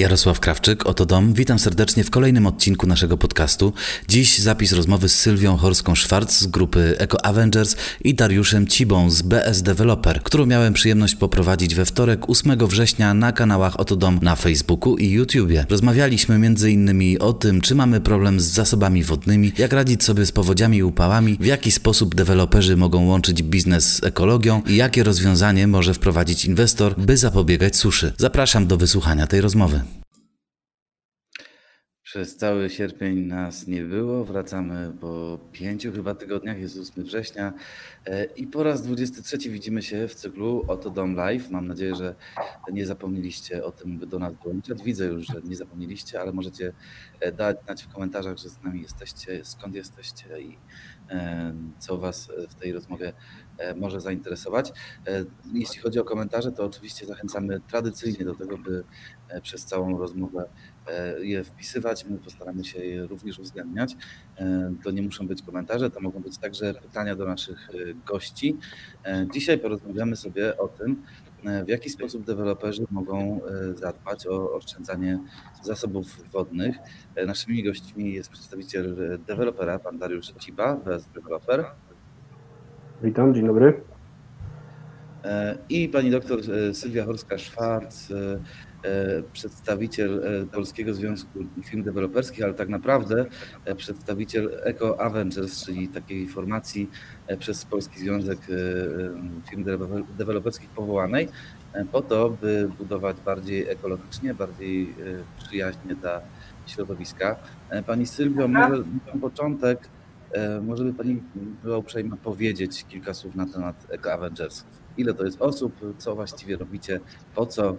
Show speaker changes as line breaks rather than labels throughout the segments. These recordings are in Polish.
Jarosław Krawczyk, oto dom. Witam serdecznie w kolejnym odcinku naszego podcastu. Dziś zapis rozmowy z Sylwią Horską-Szwarc z grupy Eco Avengers i Dariuszem Cibą z BS Developer, którą miałem przyjemność poprowadzić we wtorek 8 września na kanałach Oto Dom na Facebooku i YouTubie. Rozmawialiśmy m.in. o tym, czy mamy problem z zasobami wodnymi, jak radzić sobie z powodziami i upałami, w jaki sposób deweloperzy mogą łączyć biznes z ekologią i jakie rozwiązanie może wprowadzić inwestor, by zapobiegać suszy. Zapraszam do wysłuchania tej rozmowy. Przez cały sierpień nas nie było. Wracamy po pięciu chyba tygodniach, jest 8 września e, i po raz 23 widzimy się w cyklu Oto Dom Live. Mam nadzieję, że nie zapomnieliście o tym, by do nas dołączać. Widzę już, że nie zapomnieliście, ale możecie e, dać znać w komentarzach, że z nami jesteście, skąd jesteście i e, co Was w tej rozmowie może zainteresować. Jeśli chodzi o komentarze, to oczywiście zachęcamy tradycyjnie do tego, by przez całą rozmowę je wpisywać. My postaramy się je również uwzględniać. E, to nie muszą być komentarze, to mogą być także pytania do naszych e, gości. Dzisiaj porozmawiamy sobie o tym, w jaki sposób deweloperzy mogą zadbać o oszczędzanie zasobów wodnych. Naszymi gośćmi jest przedstawiciel dewelopera, pan Dariusz Ciba, bez deweloper.
Witam, dzień dobry.
I pani doktor Sylwia Horska-Szwarc, E, przedstawiciel e, Polskiego Związku Firm Deweloperskich, ale tak naprawdę e, przedstawiciel Eco Avengers, czyli takiej formacji przez Polski Związek Firm Deweloperskich powołanej, po to, by budować bardziej ekologicznie, bardziej przyjaźnie dla środowiska. Pani Sylwio, może na początek, może by Pani była uprzejma powiedzieć kilka słów na temat Eco Avengers. Ile to jest osób, co właściwie robicie, po co,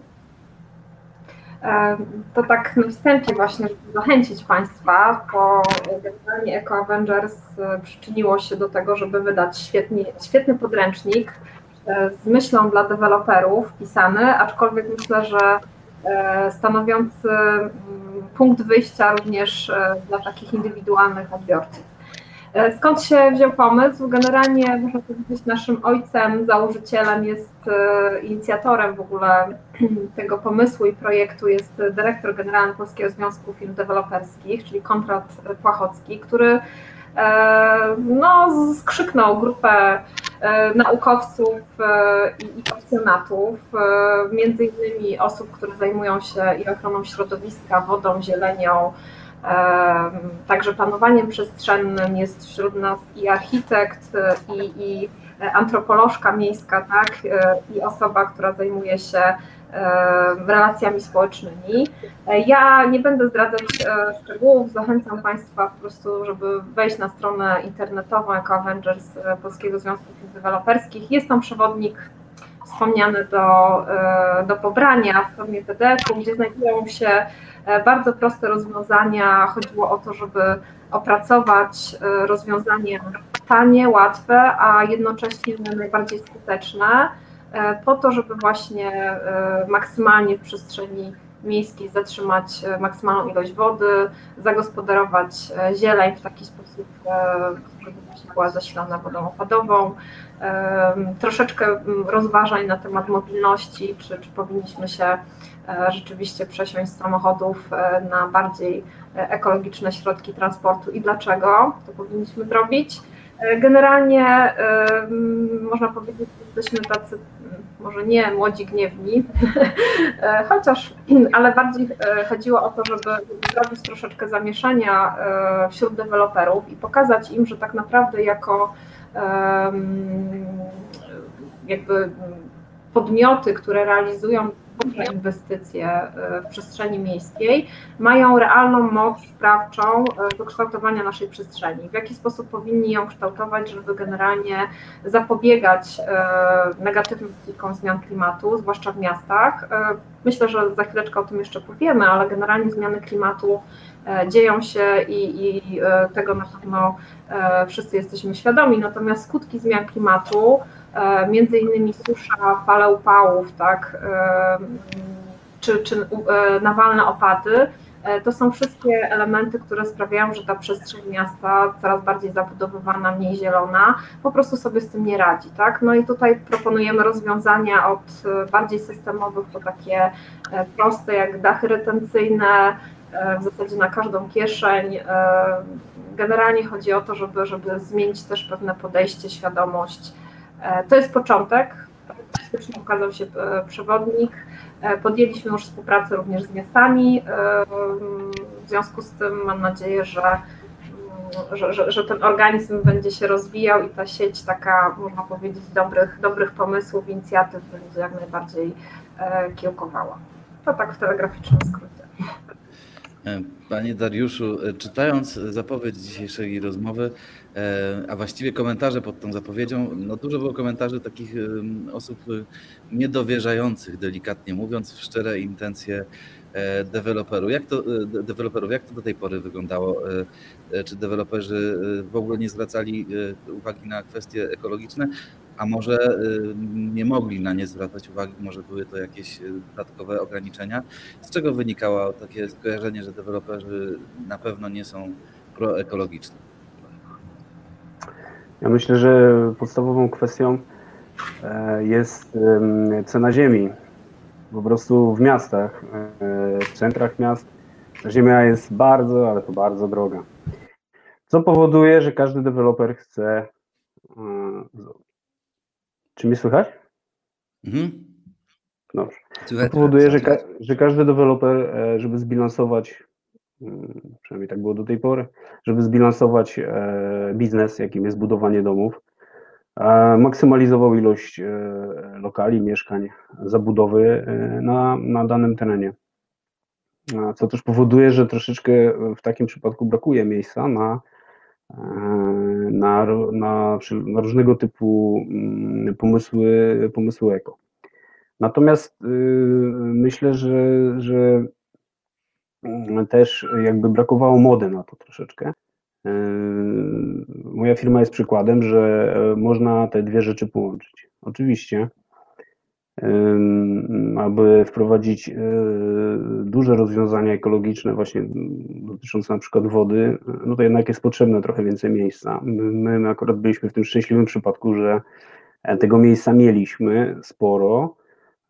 to tak na wstępie właśnie, zachęcić Państwa, bo generalnie Eco Avengers e, przyczyniło się do tego, żeby wydać świetny, świetny podręcznik e, z myślą dla deweloperów pisany, aczkolwiek myślę, że e, stanowiący mm, punkt wyjścia również dla takich indywidualnych odbiorców. E, skąd się wziął pomysł? Generalnie można powiedzieć naszym ojcem, założycielem jest e, inicjatorem w ogóle tego pomysłu i projektu jest dyrektor generalny Polskiego Związku Firm Deweloperskich, czyli Konrad Płachocki, który e, no, skrzyknął grupę naukowców i pasjonatów, między innymi osób, które zajmują się i ochroną środowiska, wodą, zielenią, Także planowaniem przestrzennym jest wśród nas i architekt, i, i antropolożka miejska, tak, i osoba, która zajmuje się relacjami społecznymi. Ja nie będę zdradzać e, szczegółów, zachęcam Państwa po prostu, żeby wejść na stronę internetową jako Avengers e, Polskiego Związku Firm Deweloperskich. Jest tam przewodnik wspomniany do, e, do pobrania w formie PDF-u, gdzie znajdują się E, bardzo proste rozwiązania. Chodziło o to, żeby opracować e, rozwiązanie tanie, łatwe, a jednocześnie najbardziej skuteczne, po to, żeby właśnie maksymalnie w przestrzeni miejskiej zatrzymać maksymalną ilość wody, zagospodarować zieleń w taki sposób, żeby właśnie była zasilana wodą opadową. Troszeczkę rozważań na temat mobilności, czy, czy powinniśmy się E, rzeczywiście przesiąść z samochodów e, na bardziej e, ekologiczne środki transportu i dlaczego to powinniśmy zrobić. Generalnie można powiedzieć, że jesteśmy tacy, może nie młodzi gniewni, chociaż, ale bardziej chodziło o to, żeby zrobić troszeczkę zamieszania wśród deweloperów i pokazać im, że tak naprawdę jako jakby podmioty, które realizują duże inwestycje e, w przestrzeni miejskiej mają realną moc sprawczą e, do kształtowania naszej przestrzeni. W jaki sposób powinni ją kształtować, żeby generalnie zapobiegać e, negatywnym skutkom zmian klimatu, zwłaszcza w miastach. Myślę, że za chwileczkę o tym jeszcze powiemy, ale generalnie zmiany klimatu dzieją się i, i tego na pewno wszyscy jesteśmy świadomi. Natomiast skutki zmian klimatu E, między innymi susza, fale upałów, tak, e, czy, czy e, nawalne opady to są wszystkie elementy, które sprawiają, że ta przestrzeń miasta coraz bardziej zabudowywana, mniej zielona, po prostu sobie z tym nie radzi, tak? No i tutaj proponujemy rozwiązania od bardziej systemowych po takie proste, jak dachy retencyjne, w zasadzie na każdą kieszeń. Generalnie chodzi o to, żeby, żeby zmienić też pewne podejście, świadomość. To jest początek. Faktycznie ukazał się przewodnik. Podjęliśmy już współpracę również z miastami. W związku z tym mam nadzieję, że, że, że, że ten organizm będzie się rozwijał i ta sieć taka, można powiedzieć, dobrych, dobrych pomysłów, inicjatyw będzie jak najbardziej kiełkowała. To tak w telegraficznym skrócie.
Panie Dariuszu, czytając zapowiedź dzisiejszej rozmowy, a właściwie komentarze pod tą zapowiedzią, no dużo było komentarzy takich osób niedowierzających, delikatnie mówiąc, w szczere intencje deweloperów. Jak to, deweloperów. Jak to do tej pory wyglądało? Czy deweloperzy w ogóle nie zwracali uwagi na kwestie ekologiczne, a może nie mogli na nie zwracać uwagi, może były to jakieś dodatkowe ograniczenia? Z czego wynikało takie skojarzenie, że deweloperzy na pewno nie są proekologiczni?
Ja myślę, że podstawową kwestią jest cena ziemi. Po prostu w miastach, w centrach miast ziemia jest bardzo, ale to bardzo droga. Co powoduje, że każdy deweloper chce. Czy mnie słychać?
Mhm.
Dobrze. To powoduje, że, ka- że każdy deweloper, e, żeby zbilansować, przynajmniej tak było do tej pory, żeby zbilansować e, biznes, jakim jest budowanie domów, e, maksymalizował ilość e, lokali, mieszkań, zabudowy na, na danym terenie. Co też powoduje, że troszeczkę w takim przypadku brakuje miejsca na, na, na, na różnego typu mm, pomysły, pomysły eko. Natomiast y, myślę, że, że mm, też jakby brakowało mody na to troszeczkę. Y, Moja firma jest przykładem, że e, można te dwie rzeczy połączyć. Oczywiście, aby wprowadzić y, duże rozwiązania ekologiczne, właśnie dotyczące na przykład wody, no to jednak jest potrzebne trochę więcej miejsca. My, my akurat byliśmy w tym szczęśliwym przypadku, że e, tego miejsca mieliśmy sporo.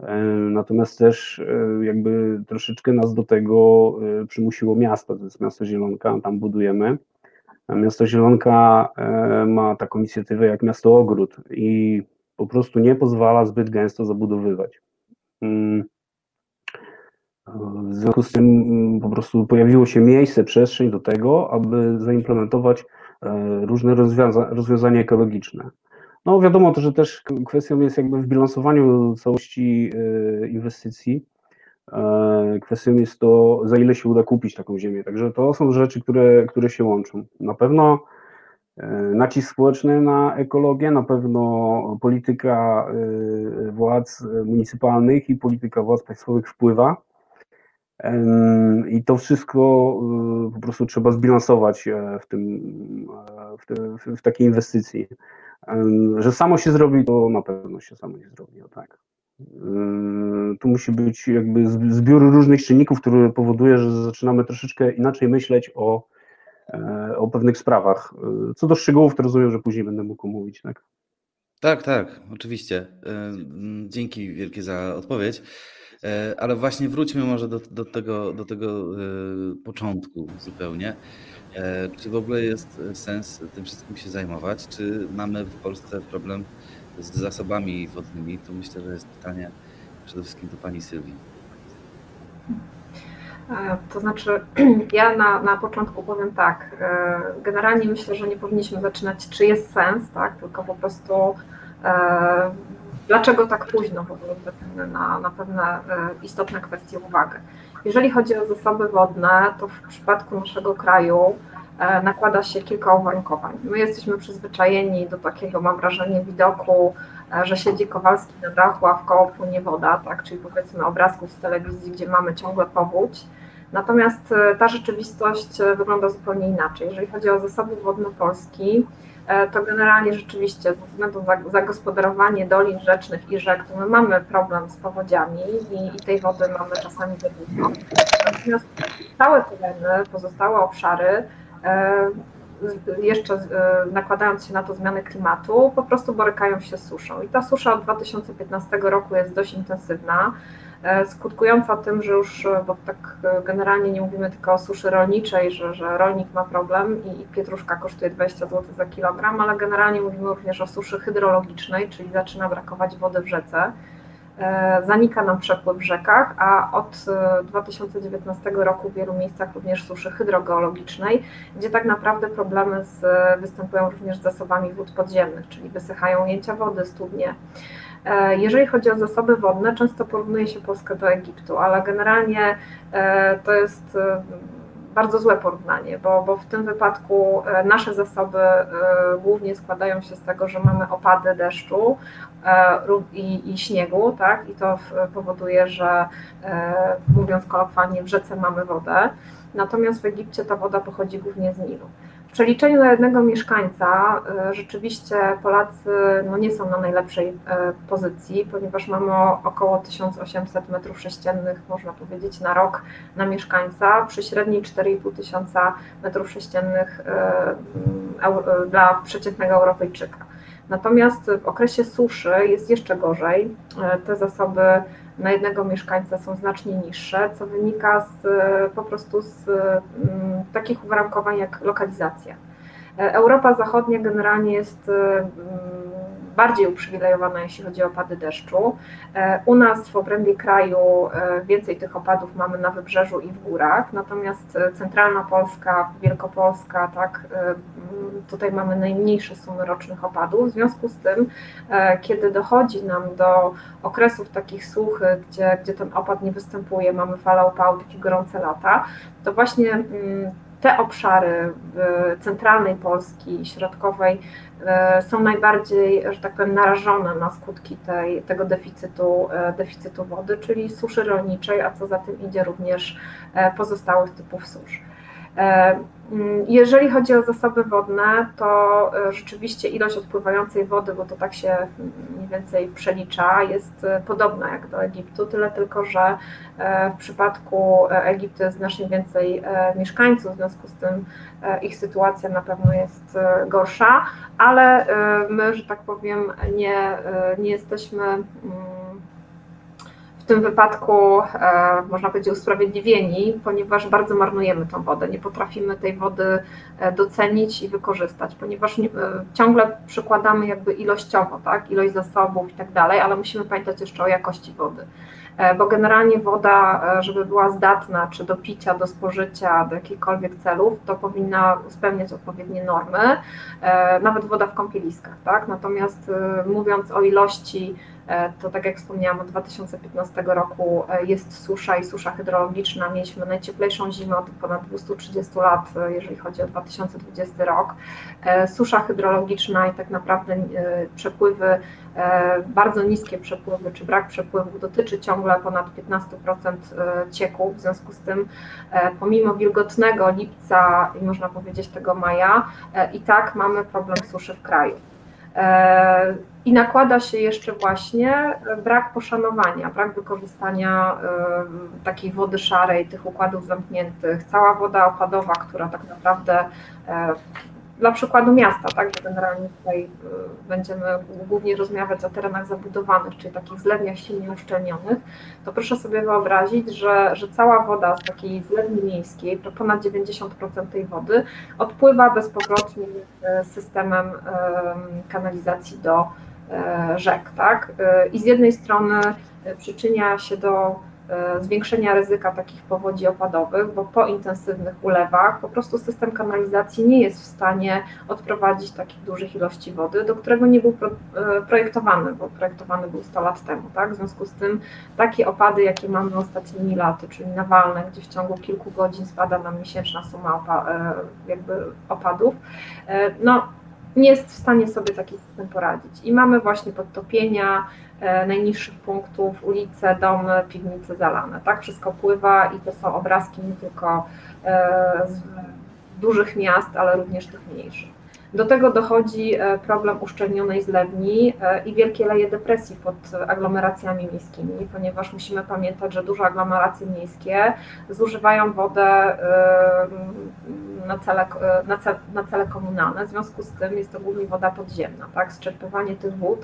E, Natomiast też e, jakby troszeczkę nas do tego e, przymusiło miasto, to jest miasto Zielonka, tam budujemy. Miasto Zielonka ma taką inicjatywę jak miasto Ogród i po prostu nie pozwala zbyt gęsto zabudowywać. Mm. W związku z tym mm, po prostu pojawiło się miejsce, przestrzeń do tego, aby zaimplementować różne rozwiąza rozwiązania ekologiczne. No wiadomo to, że też kwestią jest jakby w bilansowaniu całości e, inwestycji. E, Kwestią jest to, za ile się uda kupić taką ziemię. Także to są rzeczy, które, które się łączą. Na pewno e, nacisk społeczny na ekologię, na pewno polityka władz municypalnych i polityka władz państwowych wpływa. I to wszystko y, po prostu trzeba zbilansować e, w tym, e, w, te, w, takiej inwestycji. Że samo się zrobi, to na pewno się samo nie zrobi, o tak. Tu musi być jakby zb- zbiór różnych czynników, który powoduje, że zaczynamy troszeczkę inaczej myśleć o, e, o pewnych sprawach. Co do szczegółów, to rozumiem, że później będę mógł omówić, tak?
Tak, tak, oczywiście. Dzięki wielkie za odpowiedź. E, Ale właśnie wróćmy może do, do tego, do tego e, początku zupełnie. E, Czy w ogóle jest sens tym wszystkim się zajmować? Czy mamy w Polsce problem z zasobami wodnymi? To myślę, że jest pytanie przede wszystkim do pani Sylwii.
To znaczy, ja na, na początku powiem tak. Generalnie myślę, że nie powinniśmy zaczynać, czy jest sens, tak? Tylko po prostu dlaczego tak późno w ogóle zwracamy na, na pewne e, istotne kwestie uwagę. Jeżeli chodzi o zasoby wodne, to w przypadku naszego kraju e, nakłada się kilka uwarunkowań. My jesteśmy przyzwyczajeni do takiego, mam wrażenie, widoku, e, że siedzi Kowalski na dachu, a w koło płynie woda, tak? czyli powiedzmy obrazków z telewizji, gdzie mamy ciągle powódź. Natomiast ta rzeczywistość wygląda zupełnie inaczej. Jeżeli chodzi o zasoby wodne Polski, to generalnie rzeczywiście ze względu na zagospodarowanie dolin rzecznych i rzek, to my mamy problem z powodziami i, i tej wody mamy czasami za dużo. Natomiast całe tereny, pozostałe obszary jeszcze nakładając się na to zmiany klimatu, po prostu borykają się z suszą. I ta susza od 2015 roku jest dość intensywna, e, skutkująca tym, że już, e, bo tak e, generalnie nie mówimy tylko o suszy rolniczej, że, że rolnik ma problem i, pietruszka kosztuje 20 zł za kilogram, ale generalnie mówimy również o suszy hydrologicznej, czyli zaczyna brakować wody w rzece E, zanika nam przepływ w rzekach, a od 2019 e, roku w wielu miejscach również suszy hydrogeologicznej, gdzie tak naprawdę problemy z, występują również z zasobami wód podziemnych, czyli wysychają ujęcia wody, studnie. E, jeżeli chodzi o zasoby wodne, często porównuje się Polskę do Egiptu, ale generalnie to jest bardzo złe porównanie, bo, bo w tym wypadku e, nasze zasoby e, głównie składają się z tego, że mamy opady deszczu e, i, i śniegu, tak? I to powoduje, że mówiąc kolokwialnie, w rzece mamy wodę. Natomiast w Egipcie ta woda pochodzi głównie z Nilu. W przeliczeniu na jednego mieszkańca e, rzeczywiście Polacy no nie są na najlepszej e, pozycji, ponieważ mamy około 1800 m3, można powiedzieć, na rok na mieszkańca, przy średniej 4,5 tysiąca m3 e, dla przeciętnego Europejczyka. Natomiast w okresie suszy jest jeszcze gorzej. Te zasoby na jednego mieszkańca są znacznie niższe, co wynika z, po prostu z mm, takich uwarunkowań jak lokalizacja. E, Europa Zachodnia generalnie jest mm, bardziej uprzywilejowana, jeśli chodzi o opady deszczu. E, u nas w obrębie kraju e, więcej tych opadów mamy na wybrzeżu i w górach, natomiast centralna Polska, Wielkopolska, tak, tutaj mamy najmniejsze sumy rocznych opadów. W związku z tym, kiedy dochodzi nam do okresów takich suchych, gdzie, gdzie ten opad nie występuje, mamy falę upału, takie gorące lata, to właśnie te obszary centralnej Polski, środkowej e, są najbardziej, że tak powiem, narażone na skutki tej, tego deficytu, e, deficytu wody, czyli suszy rolniczej, a co za tym idzie również e, pozostałych typów susz. Mm, jeżeli chodzi o zasoby wodne, to e, rzeczywiście ilość odpływającej wody, bo to tak się mniej więcej przelicza, jest e, podobna jak do Egiptu, tyle tylko, że e, w przypadku Egiptu jest znacznie więcej mieszkańców, w związku z tym ich sytuacja na pewno jest gorsza, ale my, że tak powiem, nie, nie jesteśmy mm, tym wypadku, e, można powiedzieć, usprawiedliwieni, ponieważ bardzo marnujemy tą wodę. Nie potrafimy tej wody e, docenić i wykorzystać, ponieważ e, ciągle przykładamy jakby ilościowo, tak, ilość zasobów i tak dalej, ale musimy pamiętać jeszcze o jakości wody. Bo generalnie woda, żeby była zdatna czy do picia, do spożycia, do jakichkolwiek celów, to powinna spełniać odpowiednie normy, nawet woda w kąpieliskach, tak? Natomiast mówiąc o ilości to tak jak wspomniałam, od 2015 roku e, jest susza i susza hydrologiczna. Mieliśmy najcieplejszą zimę od ponad 230 lat, e, jeżeli chodzi o 2020 rok. Susza hydrologiczna i tak naprawdę przepływy, bardzo niskie przepływy, czy brak przepływów dotyczy ciągle ponad 15% cieków. W związku z tym, pomimo wilgotnego lipca i można powiedzieć tego maja, i tak mamy problem suszy w kraju. I nakłada się jeszcze właśnie brak poszanowania, brak wykorzystania y, takiej wody szarej, tych układów zamkniętych, cała woda opadowa, która tak naprawdę y, dla przykładu miasta, tak, że generalnie tutaj y, będziemy głównie rozmawiać o terenach zabudowanych, czyli takich zlewniach silnie uszczelnionych, to proszę sobie wyobrazić, że, że cała woda z takiej zlewni miejskiej, to ponad 90% tej wody, odpływa bezpowrotnie systemem kanalizacji do E, rzek, tak? E, I z jednej strony e, przyczynia się do zwiększenia ryzyka takich powodzi opadowych, bo po intensywnych ulewach po prostu system kanalizacji nie jest w stanie odprowadzić takich dużych ilości wody, do którego nie był projektowany, bo projektowany był 100 lat temu. Tak? W związku z tym takie opady, jakie mamy ostatnimi laty, czyli nawalne, gdzie w ciągu kilku godzin spada nam miesięczna suma jakby opadów, no nie jest w stanie sobie taki system poradzić. I mamy właśnie podtopienia e, najniższych punktów, ulice, domy, piwnice zalane. Tak wszystko pływa i to są obrazki nie tylko e, z dużych miast, ale również tych mniejszych. Do tego dochodzi problem uszczelnionej zlewni i wielkie leje depresji pod aglomeracjami miejskimi, ponieważ musimy pamiętać, że duże aglomeracje miejskie zużywają wodę na cele, na, cele, na cele komunalne, w związku z tym jest to głównie woda podziemna, tak? Zczerpywanie tych wód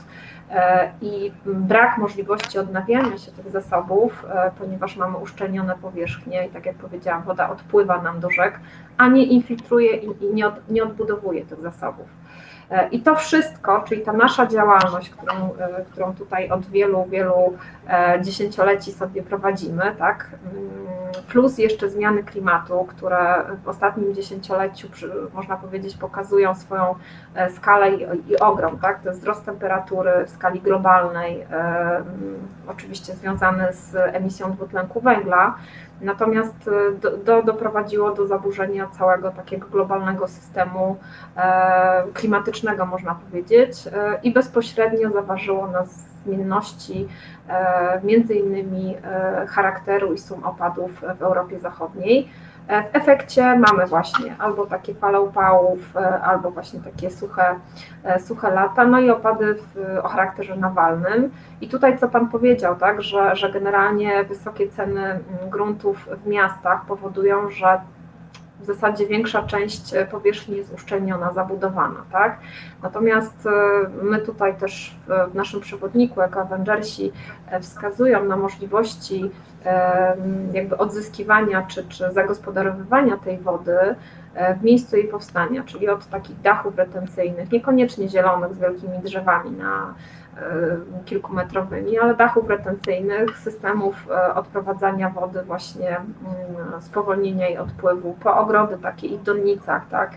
i brak możliwości odnawiania się tych zasobów, ponieważ mamy uszczelnione powierzchnie i tak jak powiedziałam, woda odpływa nam do rzek, a nie infiltruje i nie, od, nie odbudowuje tych zasobów. E, I to wszystko, czyli ta nasza działalność, którą, e, którą tutaj od wielu, wielu dziesięcioleci sobie prowadzimy, tak, mm, plus jeszcze zmiany klimatu, które w ostatnim dziesięcioleciu, można powiedzieć, pokazują swoją skalę i, i ogrom, tak, to jest wzrost temperatury w skali globalnej, oczywiście związany z emisją dwutlenku węgla, Natomiast e, do, do, doprowadziło do zaburzenia całego takiego globalnego systemu e, klimatycznego, można powiedzieć, e, i bezpośrednio zaważyło na zmienności e, między innymi e, charakteru i sum opadów w Europie Zachodniej. E, w efekcie mamy właśnie albo takie fale upałów, albo właśnie takie suche, suche lata, no i opady w, o charakterze nawalnym. I tutaj co Pan powiedział, tak, że, że generalnie wysokie ceny mm, gruntów w miastach powodują, że w zasadzie większa część powierzchni jest uszczelniona, zabudowana, tak? Natomiast my tutaj też w naszym przewodniku, jako Avengersi, wskazują na możliwości jakby odzyskiwania czy, czy zagospodarowywania tej wody e, w miejscu jej powstania, czyli od takich dachów retencyjnych, niekoniecznie zielonych z wielkimi drzewami na e, kilkumetrowymi, ale dachów retencyjnych, systemów e, odprowadzania wody, właśnie mm, spowolnienia jej odpływu, po ogrody takie i donnicach, tak,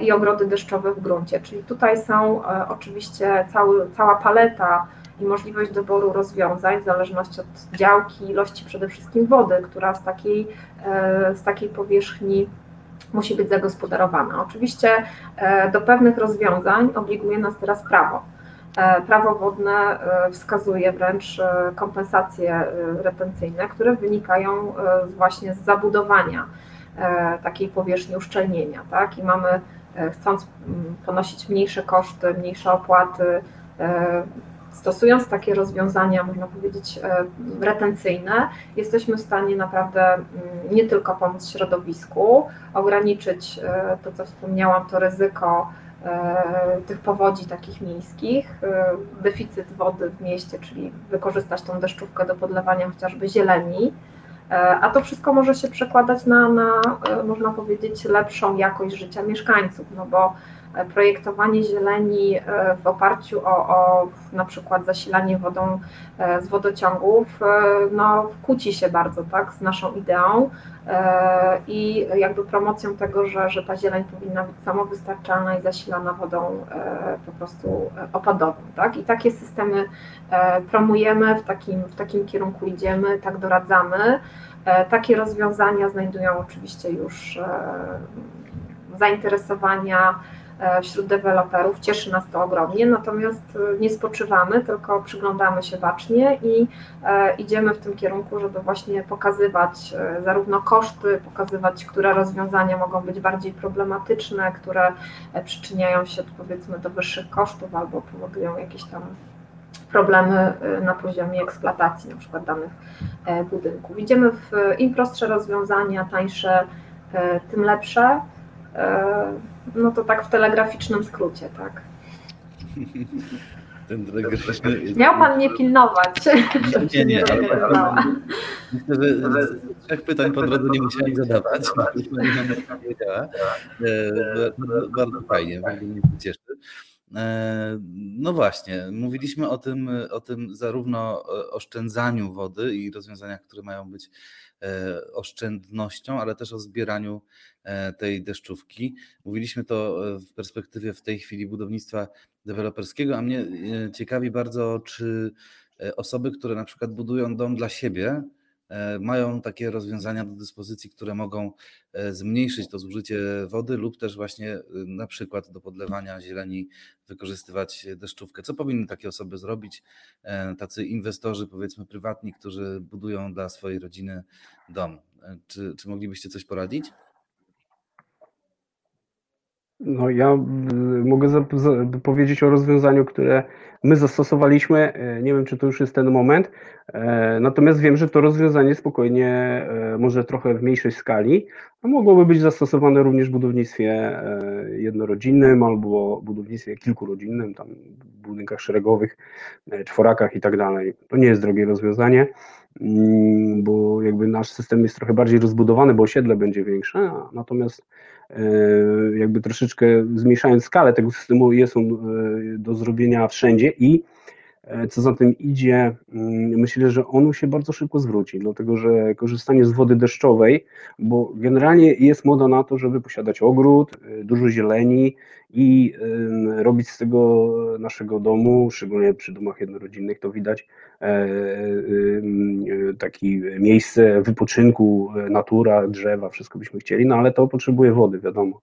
i ogrody deszczowe w gruncie. Czyli tutaj są oczywiście cały, cała paleta i możliwość doboru rozwiązań w zależności od działki, ilości przede wszystkim wody, która z takiej, e, z takiej powierzchni musi być zagospodarowana. Oczywiście e, do pewnych rozwiązań obliguje nas teraz prawo. E, prawo wodne wskazuje wręcz kompensacje retencyjne, które wynikają właśnie z zabudowania takiej powierzchni uszczelnienia. Tak? I mamy, chcąc ponosić mniejsze koszty, mniejsze opłaty, stosując takie rozwiązania, można powiedzieć, e, retencyjne, jesteśmy w stanie naprawdę mm, nie tylko pomóc środowisku, ograniczyć e, to, co wspomniałam, to ryzyko e, tych powodzi takich miejskich, deficyt wody w mieście, czyli wykorzystać tą deszczówkę do podlewania chociażby zieleni, a to wszystko może się przekładać na, na można powiedzieć, lepszą jakość życia mieszkańców, no bo projektowanie zieleni e, w oparciu o, o na przykład zasilanie wodą e, z wodociągów, e, no, kłóci się bardzo tak, z naszą ideą i jakby promocją tego, że, że ta zieleń powinna być samowystarczalna i zasilana wodą po prostu opadową. Tak? I takie systemy promujemy, w takim, w takim kierunku idziemy, tak doradzamy. Takie rozwiązania znajdują oczywiście już zainteresowania wśród deweloperów. Cieszy nas to ogromnie, natomiast e, nie spoczywamy, tylko przyglądamy się bacznie i e, idziemy w tym kierunku, żeby właśnie pokazywać zarówno koszty, pokazywać, które rozwiązania mogą być bardziej problematyczne, które przyczyniają się powiedzmy do wyższych kosztów albo powodują jakieś tam problemy na poziomie eksploatacji na przykład danych budynków. Idziemy w im prostsze rozwiązania, tańsze, tym lepsze. No to tak w telegraficznym skrócie, tak.
Ten telegraficzny...
Miał pan nie pilnować.
Nie, nie, nie myślę, że trzech pytań po drodze nie musiałem zadawać. Wiedziała. E, bardzo fajnie, bardzo mnie to cieszy. E, no właśnie, mówiliśmy o tym, o tym zarówno oszczędzaniu wody i rozwiązaniach, które mają być e, oszczędnością, ale też o zbieraniu E, tej deszczówki. Mówiliśmy to e, w perspektywie w tej chwili budownictwa deweloperskiego, a mnie e, ciekawi bardzo, czy osoby, które na przykład budują dom dla siebie, mają takie rozwiązania do dyspozycji, które mogą zmniejszyć to zużycie wody lub też właśnie na przykład do podlewania zieleni wykorzystywać deszczówkę. Co powinny takie osoby zrobić? Tacy inwestorzy, powiedzmy prywatni, którzy budują dla swojej rodziny dom. Czy, czy moglibyście coś poradzić?
No ja mogę za, za, powiedzieć o rozwiązaniu, które my zastosowaliśmy. E, nie wiem, czy to już jest ten moment. E, natomiast wiem, że to rozwiązanie spokojnie, e, może trochę w mniejszej skali, a mogłoby być zastosowane również w budownictwie jednorodzinnym albo budownictwie kilkurodzinnym, tam w budynkach szeregowych, czworakach i tak dalej. To nie jest drogie rozwiązanie, bo jakby nasz system jest trochę bardziej rozbudowany, bo osiedle będzie większe, natomiast E, jakby troszeczkę zmniejszając skalę tego systemu, jest on e, do zrobienia wszędzie i co za tym idzie, mm, myślę, że on się bardzo szybko zwróci, dlatego że korzystanie z wody deszczowej, bo generalnie jest moda na to, żeby posiadać ogród, dużo zieleni i robić z tego naszego domu, szczególnie przy domach jednorodzinnych, to widać takie miejsce wypoczynku, natura, drzewa, wszystko byśmy chcieli, no ale to potrzebuje wody, wiadomo.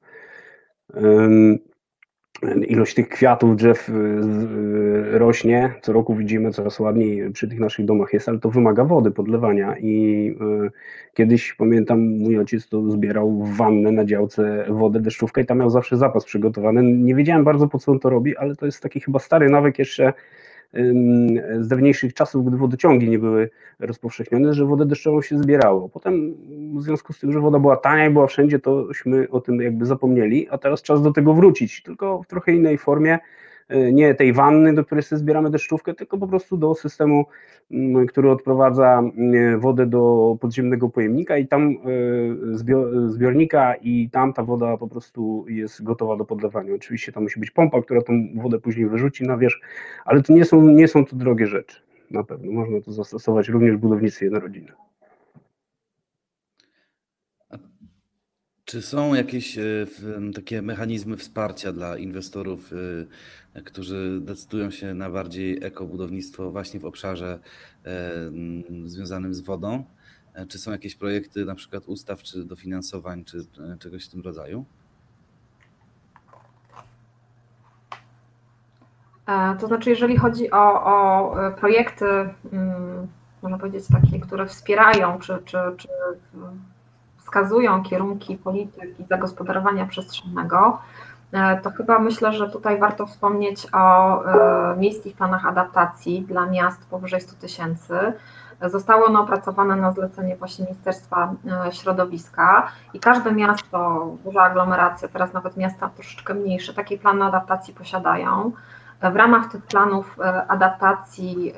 Ilość tych kwiatów, drzew y, y, rośnie, co roku widzimy coraz ładniej przy tych naszych domach jest, ale to wymaga wody, podlewania i y, kiedyś pamiętam mój ojciec to zbierał w wannę na działce wodę deszczówkę i tam miał zawsze zapas przygotowany. Nie wiedziałem bardzo po co on to robi, ale to jest taki chyba stary nawyk jeszcze z dawniejszych czasów, gdy wodociągi nie były rozpowszechnione, że wodę deszczową się zbierało. Potem w związku z tym, że woda była tania i była wszędzie, tośmy o tym jakby zapomnieli, a teraz czas do tego wrócić, tylko w trochę innej formie, nie tej wanny, do której sobie zbieramy deszczówkę, tylko po prostu do systemu, mm, który odprowadza mm, wodę do podziemnego pojemnika i tam e, zbiornika i tam ta woda po prostu jest gotowa do podlewania. Oczywiście tam musi być pompa, która tą wodę później wyrzuci na wierzch, ale to nie są, nie są to drogie rzeczy. Na pewno można to zastosować również w budownictwie jednorodzinnym.
Czy są jakieś takie mechanizmy wsparcia dla inwestorów, którzy decydują się na bardziej ekobudownictwo właśnie w obszarze e, związanym z wodą? Czy są jakieś projekty, na przykład ustaw, czy dofinansowań, czy czegoś w tym rodzaju?
To znaczy, jeżeli chodzi o, o projekty, mm, można powiedzieć, takie, które wspierają, czy, czy, czy wskazują kierunki polityki zagospodarowania przestrzennego, e, to chyba myślę, że tutaj warto wspomnieć o e, miejskich planach adaptacji dla miast powyżej 100 tysięcy. Zostały one opracowane na zlecenie właśnie Ministerstwa e, Środowiska i każde miasto, duża aglomeracja, teraz nawet miasta troszeczkę mniejsze, takie plany adaptacji posiadają. W ramach tych planów e, adaptacji e,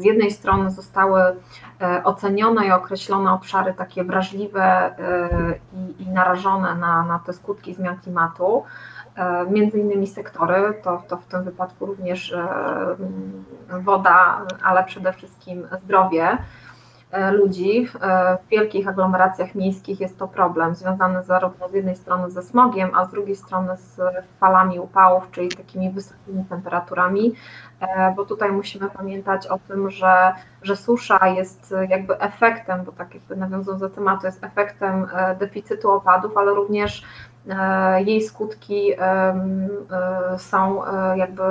z jednej strony zostały e, ocenione i określone obszary takie wrażliwe i, i narażone na, na te skutki zmian klimatu, między innymi sektory, to, to w tym wypadku również woda, ale przede wszystkim zdrowie. E, ludzi e, w wielkich aglomeracjach miejskich jest to problem związany zarówno z jednej strony ze smogiem, a z drugiej strony z falami upałów, czyli takimi wysokimi temperaturami, e, bo tutaj musimy pamiętać o tym, że, że susza jest jakby efektem, bo tak jakby nawiązując do tematu, jest efektem deficytu opadów, ale również jej skutki e, są e, jakby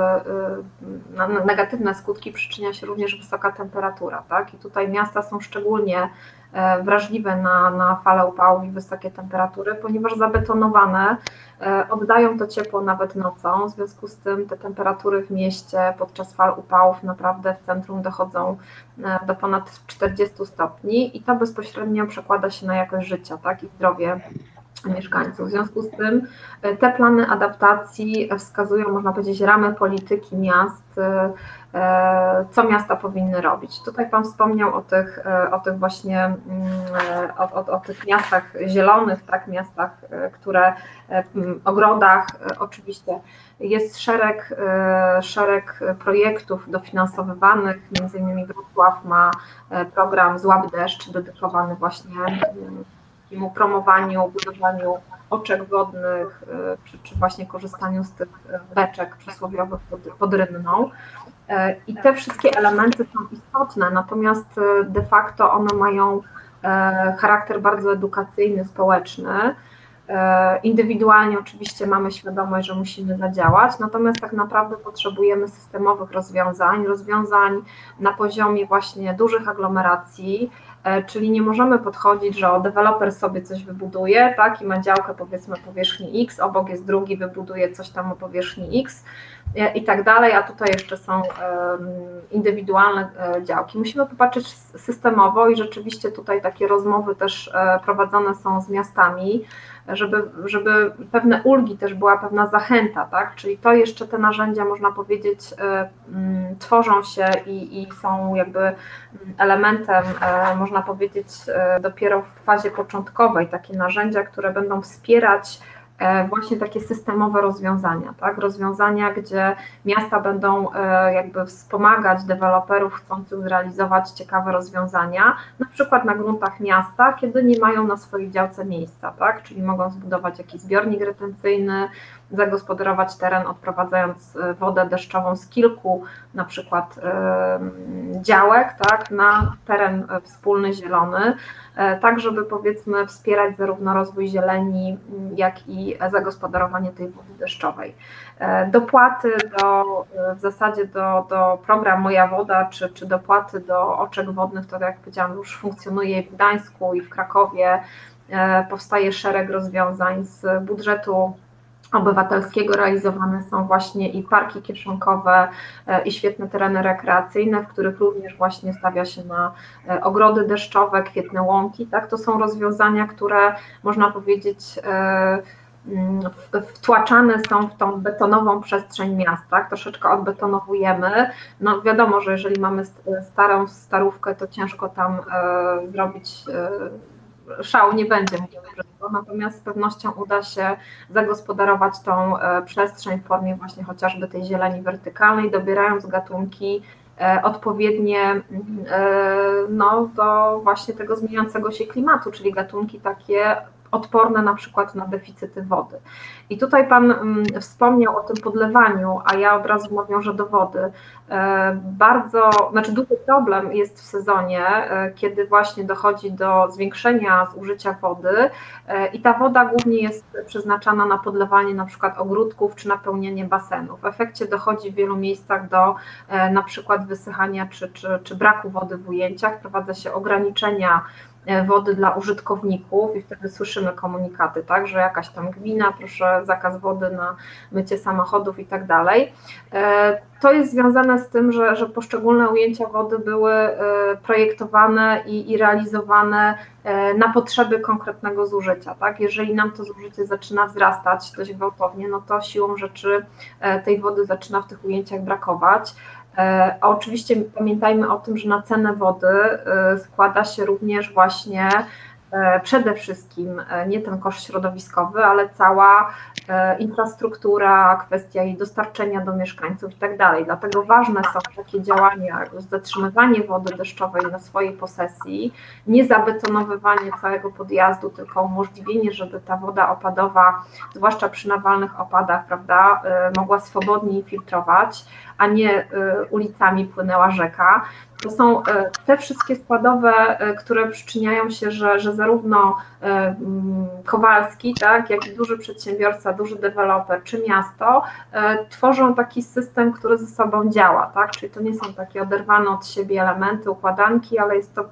negatywne skutki przyczynia się również wysoka temperatura, tak? I tutaj miasta są szczególnie wrażliwe na, na fale upałów i wysokie temperatury, ponieważ zabetonowane oddają to ciepło nawet nocą, w związku z tym te temperatury w mieście podczas fal upałów naprawdę w centrum dochodzą do ponad 40 stopni i to bezpośrednio przekłada się na jakość życia tak? i zdrowie mieszkańców. W związku z tym e, te plany adaptacji wskazują, można powiedzieć, ramy polityki miast, e, co miasta powinny robić. Tutaj Pan wspomniał o tych, e, o tych właśnie, mm, o, o, o tych miastach zielonych, tak, miastach, które, ogrodach, oczywiście jest szereg, szereg projektów dofinansowywanych, między innymi Wrocław ma program Złap deszcz dedykowany właśnie takiemu promowaniu, budowaniu oczek wodnych, y, czy, czy właśnie korzystaniu z tych y, beczek przysłowiowych pod, pod rynną. Y, I te wszystkie elementy są istotne, natomiast de facto one mają charakter bardzo edukacyjny, społeczny. Indywidualnie oczywiście mamy świadomość, że musimy zadziałać, natomiast tak naprawdę potrzebujemy systemowych rozwiązań, rozwiązań na poziomie właśnie dużych aglomeracji, czyli nie możemy podchodzić, że o deweloper sobie coś wybuduje, tak, i ma działkę powiedzmy powierzchni X, obok jest drugi, wybuduje coś tam o powierzchni X, i tak dalej, a tutaj jeszcze są indywidualne e, działki. Musimy popatrzeć systemowo i rzeczywiście tutaj takie rozmowy też e, prowadzone są z miastami, żeby, żeby pewne ulgi też była pewna zachęta, tak? Czyli to jeszcze te narzędzia, można powiedzieć, e, tworzą się i, i są jakby elementem, można powiedzieć, dopiero w fazie początkowej, takie narzędzia, które będą wspierać E, właśnie takie systemowe rozwiązania, tak? Rozwiązania, gdzie miasta będą e, jakby wspomagać deweloperów chcących zrealizować ciekawe rozwiązania, na przykład na gruntach miasta, kiedy nie mają na swojej działce miejsca, tak? Czyli mogą zbudować jakiś zbiornik retencyjny, zagospodarować teren, odprowadzając e, wodę deszczową z kilku na przykład działek, tak, na teren wspólny zielony, E, tak żeby powiedzmy wspierać zarówno rozwój zieleni, jak i zagospodarowanie tej wody deszczowej. E, dopłaty do, w zasadzie do, do program Moja Woda, czy, czy dopłaty do oczek wodnych, to jak powiedziałam, już funkcjonuje w Gdańsku i w Krakowie. E, powstaje szereg rozwiązań z budżetu obywatelskiego realizowane są właśnie i parki kieszonkowe, e, i świetne tereny rekreacyjne, w których również właśnie stawia się na e, ogrody deszczowe, kwietne łąki. Tak? To są rozwiązania, które można powiedzieć e, mm, wtłaczane są w tą betonową przestrzeń miasta, tak? troszeczkę odbetonowujemy. No wiadomo, że jeżeli mamy starą starówkę, to ciężko tam zrobić szału nie będzie, natomiast z pewnością uda się zagospodarować tą e, przestrzeń w formie właśnie chociażby tej zieleni wertykalnej, dobierając gatunki e, odpowiednie mm, e, no, do właśnie tego zmieniającego się klimatu, czyli gatunki takie odporne na przykład na deficyty wody. I tutaj Pan mm, wspomniał o tym podlewaniu, a ja od razu nawiążę do wody. E, bardzo, znaczy duży problem jest w sezonie, e, kiedy właśnie dochodzi do zwiększenia zużycia wody e, i ta woda głównie jest przeznaczana na podlewanie na przykład ogródków czy napełnienie basenów. W efekcie dochodzi w wielu miejscach do na przykład wysychania czy, czy, czy braku wody w ujęciach, wprowadza się ograniczenia wody dla użytkowników i wtedy słyszymy komunikaty, tak, że jakaś tam gmina, proszę zakaz wody na mycie samochodów i tak dalej. E, to jest związane z tym, że, że poszczególne ujęcia wody były e, projektowane i, i realizowane na potrzeby konkretnego zużycia. Tak? Jeżeli nam to zużycie zaczyna wzrastać dość gwałtownie, no to siłą rzeczy tej wody zaczyna w tych ujęciach brakować. E, a oczywiście pamiętajmy o tym, że na cenę wody e, składa się również właśnie E, przede wszystkim nie ten koszt środowiskowy, ale cała infrastruktura, kwestia jej dostarczenia do mieszkańców i tak dalej. Dlatego ważne są takie działania, jak zatrzymywanie wody deszczowej na swojej posesji, nie zabetonowywanie całego podjazdu, tylko umożliwienie, żeby ta woda opadowa, zwłaszcza przy nawalnych opadach, prawda, mogła swobodniej filtrować, a nie ulicami płynęła rzeka. To są e, te wszystkie składowe, e, które przyczyniają się, że, że zarówno mm, Kowalski, tak, jak i duży przedsiębiorca, duży deweloper czy miasto tworzą taki system, który ze sobą działa, tak? Czyli to nie są takie oderwane od siebie elementy, układanki, ale jest to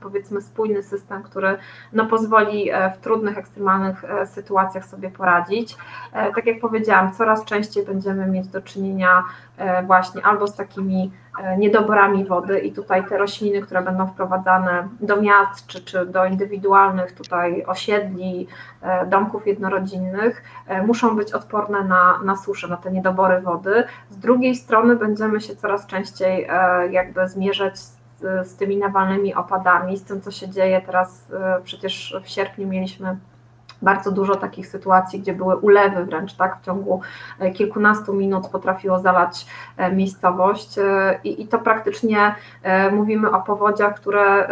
powiedzmy spójny system, który no, pozwoli w trudnych, ekstremalnych sytuacjach sobie poradzić. Tak jak powiedziałam, coraz częściej będziemy mieć do czynienia właśnie albo z takimi E, niedoborami wody i tutaj te rośliny, które będą wprowadzane do miast czy, czy do indywidualnych tutaj osiedli, e, domków jednorodzinnych, e, muszą być odporne na, na suszę, na te niedobory wody. Z drugiej strony będziemy się coraz częściej jakby zmierzać z, z tymi nawalnymi opadami, z tym, co się dzieje teraz. Przecież w sierpniu mieliśmy bardzo dużo takich sytuacji, gdzie były ulewy wręcz, tak, w ciągu e, kilkunastu minut potrafiło zalać e, miejscowość e, i, i to praktycznie mówimy o powodziach, które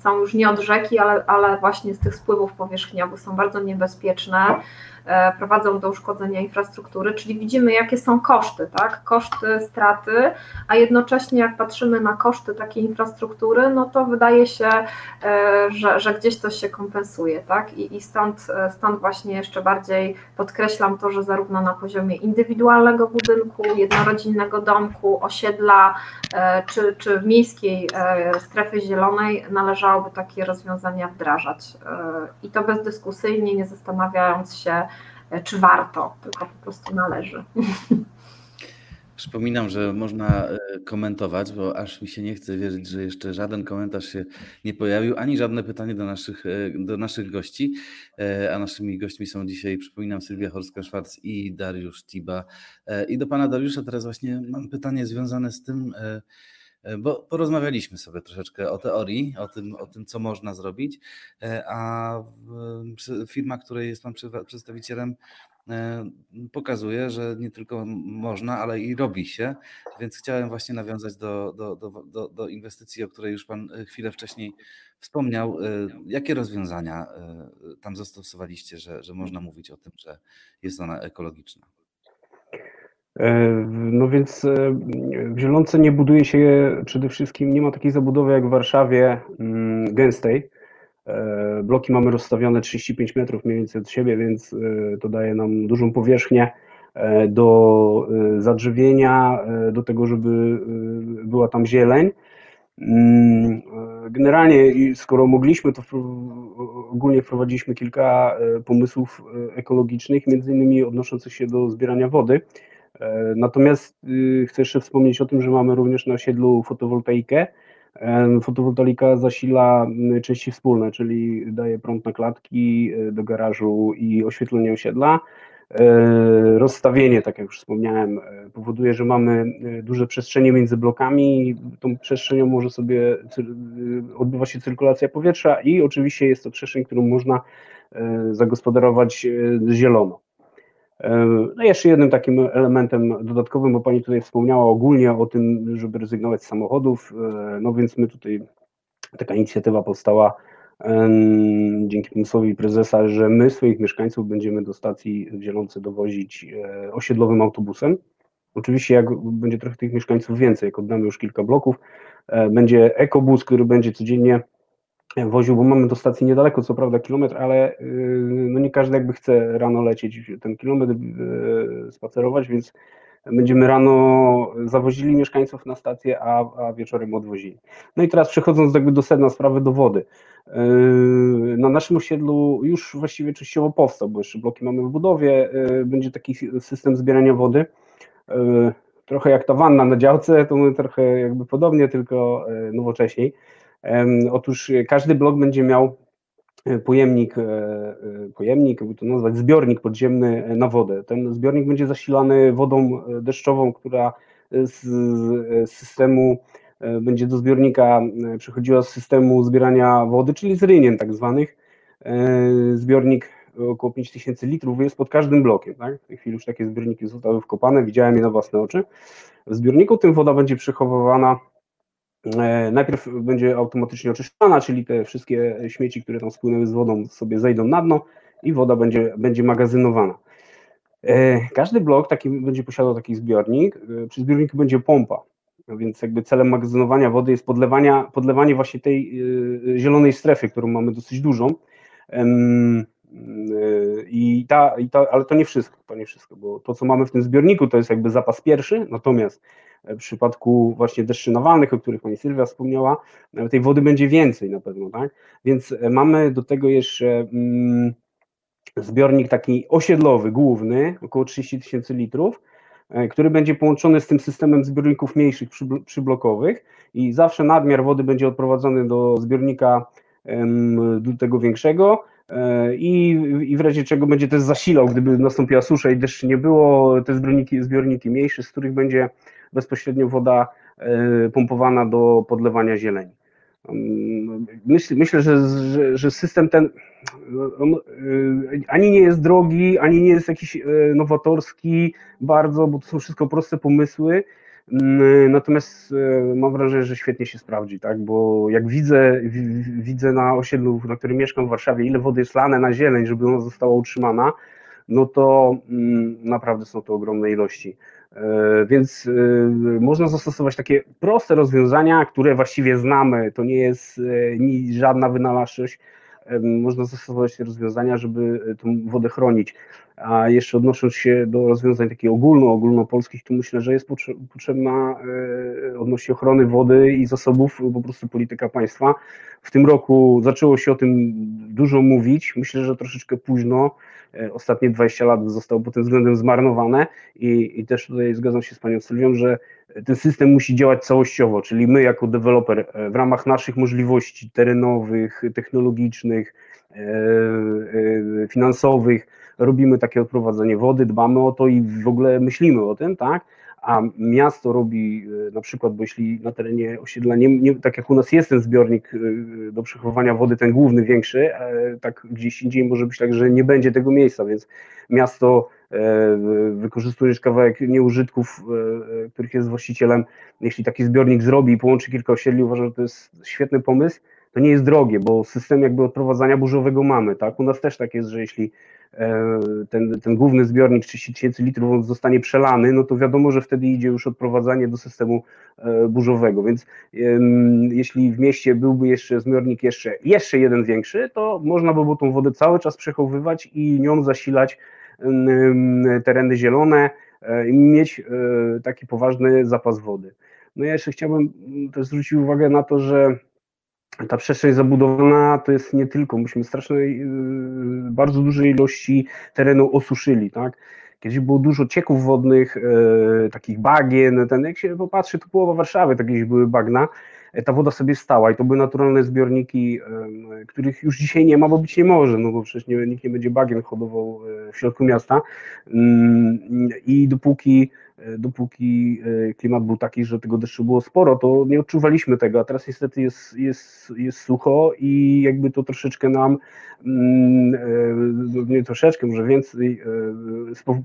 są już nie od rzeki, ale, ale właśnie z tych spływów powierzchniowych, są bardzo niebezpieczne. Prowadzą do uszkodzenia infrastruktury, czyli widzimy, jakie są koszty, tak? Koszty, straty, a jednocześnie jak patrzymy na koszty takiej infrastruktury, no to wydaje się, że, że gdzieś to się kompensuje, tak? I, i stąd, stąd właśnie jeszcze bardziej podkreślam to, że zarówno na poziomie indywidualnego budynku, jednorodzinnego domku, osiedla czy, czy miejskiej strefy zielonej należałoby takie rozwiązania wdrażać. I to bezdyskusyjnie, nie zastanawiając się, czy warto, tylko po prostu należy.
Przypominam, że można e, komentować, bo aż mi się nie chce wierzyć, że jeszcze żaden komentarz się nie pojawił, ani żadne pytanie do naszych, e, do naszych gości. E, a naszymi gośćmi są dzisiaj, przypominam, Sylwia Horska-Szwarc i Dariusz Tiba. I do pana Dariusza teraz właśnie mam pytanie związane z tym, bo porozmawialiśmy sobie troszeczkę o teorii, o tym, o tym co można zrobić, a firma, której jest pan przedstawicielem, E, pokazuje, że nie tylko można, ale i robi się. Więc chciałem właśnie nawiązać do, do, do, do, inwestycji, o której już Pan e, chwilę wcześniej wspomniał. E, jakie rozwiązania tam zastosowaliście, że, że można mówić o tym, że jest ona ekologiczna?
No więc w Zielonce nie buduje się przede wszystkim, nie ma takiej zabudowy jak w Warszawie mm, gęstej, E, bloki mamy rozstawione 35 metrów mniej więcej od siebie, więc e, to daje nam dużą powierzchnię e, do zadrzewienia, do tego, żeby była tam zieleń. Mm, generalnie, skoro mogliśmy, to ogólnie wprowadziliśmy kilka pomysłów ekologicznych, między innymi odnoszących się do zbierania wody. Natomiast chcę jeszcze wspomnieć o tym, że mamy również na osiedlu fotowoltaikę, Fotowoltaika zasila części wspólne, czyli daje prąd na klatki e, do garażu i oświetlenie osiedla. E, rozstawienie, tak jak już wspomniałem, e, powoduje, że mamy duże przestrzenie między blokami. Tą przestrzenią może sobie odbywa się cyrkulacja powietrza i oczywiście jest to przestrzeń, którą można zagospodarować zielono. No jeszcze jednym takim elementem dodatkowym, bo Pani tutaj wspomniała ogólnie o tym, żeby rezygnować z samochodów, e, no więc my tutaj, taka inicjatywa powstała dzięki pomysłowi prezesa, że my swoich mieszkańców będziemy do stacji w Zielonce dowozić e, osiedlowym autobusem. Oczywiście jak będzie trochę tych mieszkańców więcej, jak oddamy już kilka bloków, e, będzie ekobus, który będzie codziennie woził, bo mamy do stacji niedaleko, co prawda kilometr, ale y, no nie każdy jakby chce rano lecieć ten kilometr, y, spacerować, więc będziemy rano zawozili mieszkańców na stację, a, a wieczorem odwozili. No i teraz przechodząc jakby do sedna sprawy, do wody. Y, na naszym osiedlu już właściwie częściowo powstał, bo jeszcze bloki mamy w budowie, będzie taki system zbierania wody. Trochę jak ta wanna na działce, to my trochę jakby podobnie, tylko nowocześniej. Otóż każdy blok będzie miał e, pojemnik, e, e, pojemnik, jakby to nazwać, zbiornik podziemny na wodę. Ten zbiornik będzie zasilany wodą deszczową, która z systemu będzie do zbiornika przechodziła z systemu zbierania wody, czyli z rynien tak zwanych. Zbiornik około 5000 litrów jest pod każdym blokiem. Tak? W tej chwili już takie zbiorniki zostały wkopane, widziałem je na własne oczy. W zbiorniku tym woda będzie przechowywana E, najpierw będzie automatycznie oczyszczana, czyli te wszystkie śmieci, które tam spłynęły z wodą, sobie zejdą na dno i woda będzie, będzie magazynowana. E, każdy blok taki będzie posiadał taki zbiornik. E, przy zbiorniku będzie pompa, więc jakby celem magazynowania wody jest podlewania, podlewanie właśnie tej zielonej strefy, którą mamy dosyć dużą. I ta, i ta, ale to nie wszystko, to nie wszystko, bo to, co mamy w tym zbiorniku, to jest jakby zapas pierwszy, natomiast w przypadku właśnie deszczy nawalnych, o których pani Sylwia wspomniała, tej wody będzie więcej na pewno, tak? Więc e, mamy do tego jeszcze mm, zbiornik taki osiedlowy, główny, około 30 tysięcy litrów, e, który będzie połączony z tym systemem zbiorników mniejszych, przyblokowych i zawsze nadmiar wody będzie odprowadzony do zbiornika do tego większego e, i, i w razie czego będzie też zasilał, gdyby nastąpiła susza i deszcz nie było, te zbiorniki, zbiorniki mniejsze, z których będzie bezpośrednio woda e, pompowana do podlewania zieleni. Myślę, że, że, że, system ten e, ani nie jest drogi, ani nie jest jakiś e, nowatorski bardzo, bo to są wszystko proste pomysły. Natomiast mam wrażenie, że świetnie się sprawdzi, tak? Bo jak widzę, widzę na osiedlu, na którym mieszkam w Warszawie, ile wody jest lane na zieleń, żeby ona została utrzymana, no to mm, naprawdę są to ogromne ilości. E, więc e, można zastosować takie proste rozwiązania, które właściwie znamy. To nie jest e, żadna wynalazczość. Można zastosować rozwiązania, żeby tą wodę chronić. A jeszcze odnosząc się do rozwiązań takich ogólno, ogólnopolskich, to myślę, że jest potrzebna odnośnie ochrony wody i zasobów po prostu polityka państwa. W tym roku zaczęło się o tym dużo mówić. Myślę, że troszeczkę późno. E, ostatnie 20 lat zostało pod tym względem zmarnowane i, i też tutaj zgadzam się z panią Sylwią, że ten system musi działać całościowo, czyli my jako deweloper e, w ramach naszych możliwości terenowych, technologicznych, e, finansowych robimy takie odprowadzenie wody, dbamy o to i w ogóle myślimy o tym, tak? A miasto robi e, na przykład, bo jeśli na terenie osiedla, nie, nie, tak jak u nas jest ten zbiornik e, do przechowywania wody, ten główny, większy, e, tak gdzieś indziej może być tak, że nie będzie tego miejsca, więc miasto wykorzystujesz kawałek nieużytków, których jest właścicielem, jeśli taki zbiornik zrobi i połączy kilka osiedli, uważam, że to jest świetny pomysł, to nie jest drogie, bo system jakby odprowadzania burzowego mamy, tak? U nas też tak jest, że jeśli ten, ten główny zbiornik 30 tysięcy litrów zostanie przelany, no to wiadomo, że wtedy idzie już odprowadzanie do systemu e, burzowego, więc jeśli w mieście byłby jeszcze zbiornik jeszcze, jeszcze jeden większy, to można by było tą wodę cały czas przechowywać i nią zasilać tereny zielone e, i mieć taki poważny zapas wody. No ja jeszcze chciałbym też zwrócić uwagę na to, że ta przestrzeń zabudowana to jest nie tylko, myśmy strasznej, yy, bardzo dużej ilości terenu osuszyli, tak? Kiedyś było dużo cieków wodnych, e, takich bagien, ten, jak się popatrzy, to połowa Warszawy takie były bagna, e, ta woda sobie stała i to były naturalne zbiorniki, e, których już dzisiaj nie ma, bo być nie może, no bo przecież nie, nikt nie będzie bagien hodował w środku miasta mm, i dopóki dopóki e, klimat był taki, że tego deszczu było sporo, to nie odczuwaliśmy tego, a teraz niestety jest, jest, jest sucho i jakby to troszeczkę nam, mm, e, nie troszeczkę, może więcej,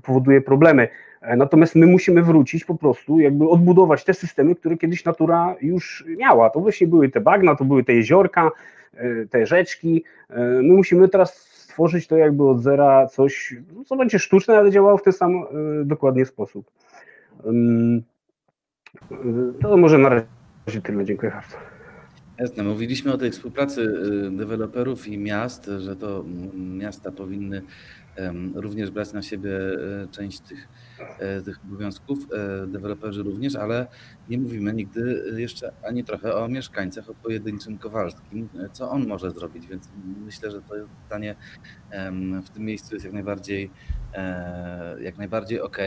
powoduje problemy. Natomiast my musimy wrócić po prostu, jakby odbudować te systemy, które kiedyś natura już miała. To właśnie były te bagna, to były te jeziorka, te rzeczki. My musimy teraz stworzyć to jakby od zera coś, co będzie sztuczne, ale działało w ten sam dokładnie sposób. To może na razie tyle. Dziękuję bardzo.
Jasne. Mówiliśmy o tej współpracy y, deweloperów i miast, że to miasta powinny również brać na siebie e, część tych, e, tych obowiązków, e, deweloperzy również, ale nie mówimy nigdy jeszcze ani trochę o mieszkańcach, o pojedynczym Kowalskim, co on może zrobić, więc myślę, że to pytanie w tym miejscu jest jak najbardziej, jak najbardziej ok.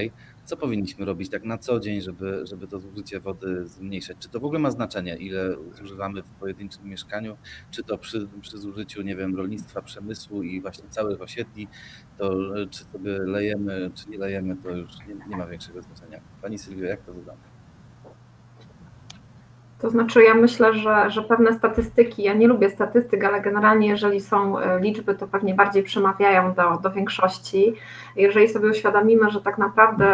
Co powinniśmy robić tak na co dzień, żeby, żeby to zużycie wody zmniejszać? Czy to w ogóle ma znaczenie, ile zużywamy w pojedynczym mieszkaniu, czy to przy, przy zużyciu, nie wiem, rolnictwa, przemysłu i właśnie całych osiedli, to czy sobie lejemy, czy nie lejemy, to już nie, nie ma większego znaczenia. Pani Sylwia, jak to wygląda?
To znaczy, ja myślę, że, że pewne statystyki, ja nie lubię statystyk, ale generalnie, jeżeli są e, liczby, to pewnie bardziej przemawiają do, do większości. Jeżeli sobie uświadomimy, że tak naprawdę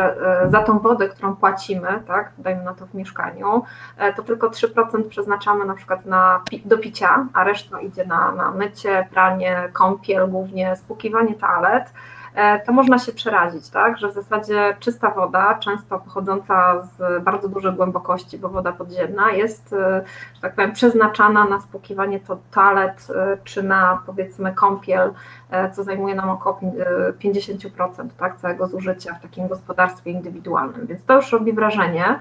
e, za tą wodę, którą płacimy, tak, dajmy na to w mieszkaniu, e, to tylko 3% przeznaczamy na przykład na, do picia, a reszta idzie na, na mycie, pranie, kąpiel, głównie spłukiwanie toalet to można się przerazić, tak? że w zasadzie czysta woda, często pochodząca z bardzo dużej głębokości, bo woda podziemna jest, e, że tak powiem, przeznaczana na spłukiwanie to toalet e, czy na powiedzmy kąpiel, co zajmuje nam około 50% tak, całego zużycia w takim gospodarstwie indywidualnym. Więc to już robi wrażenie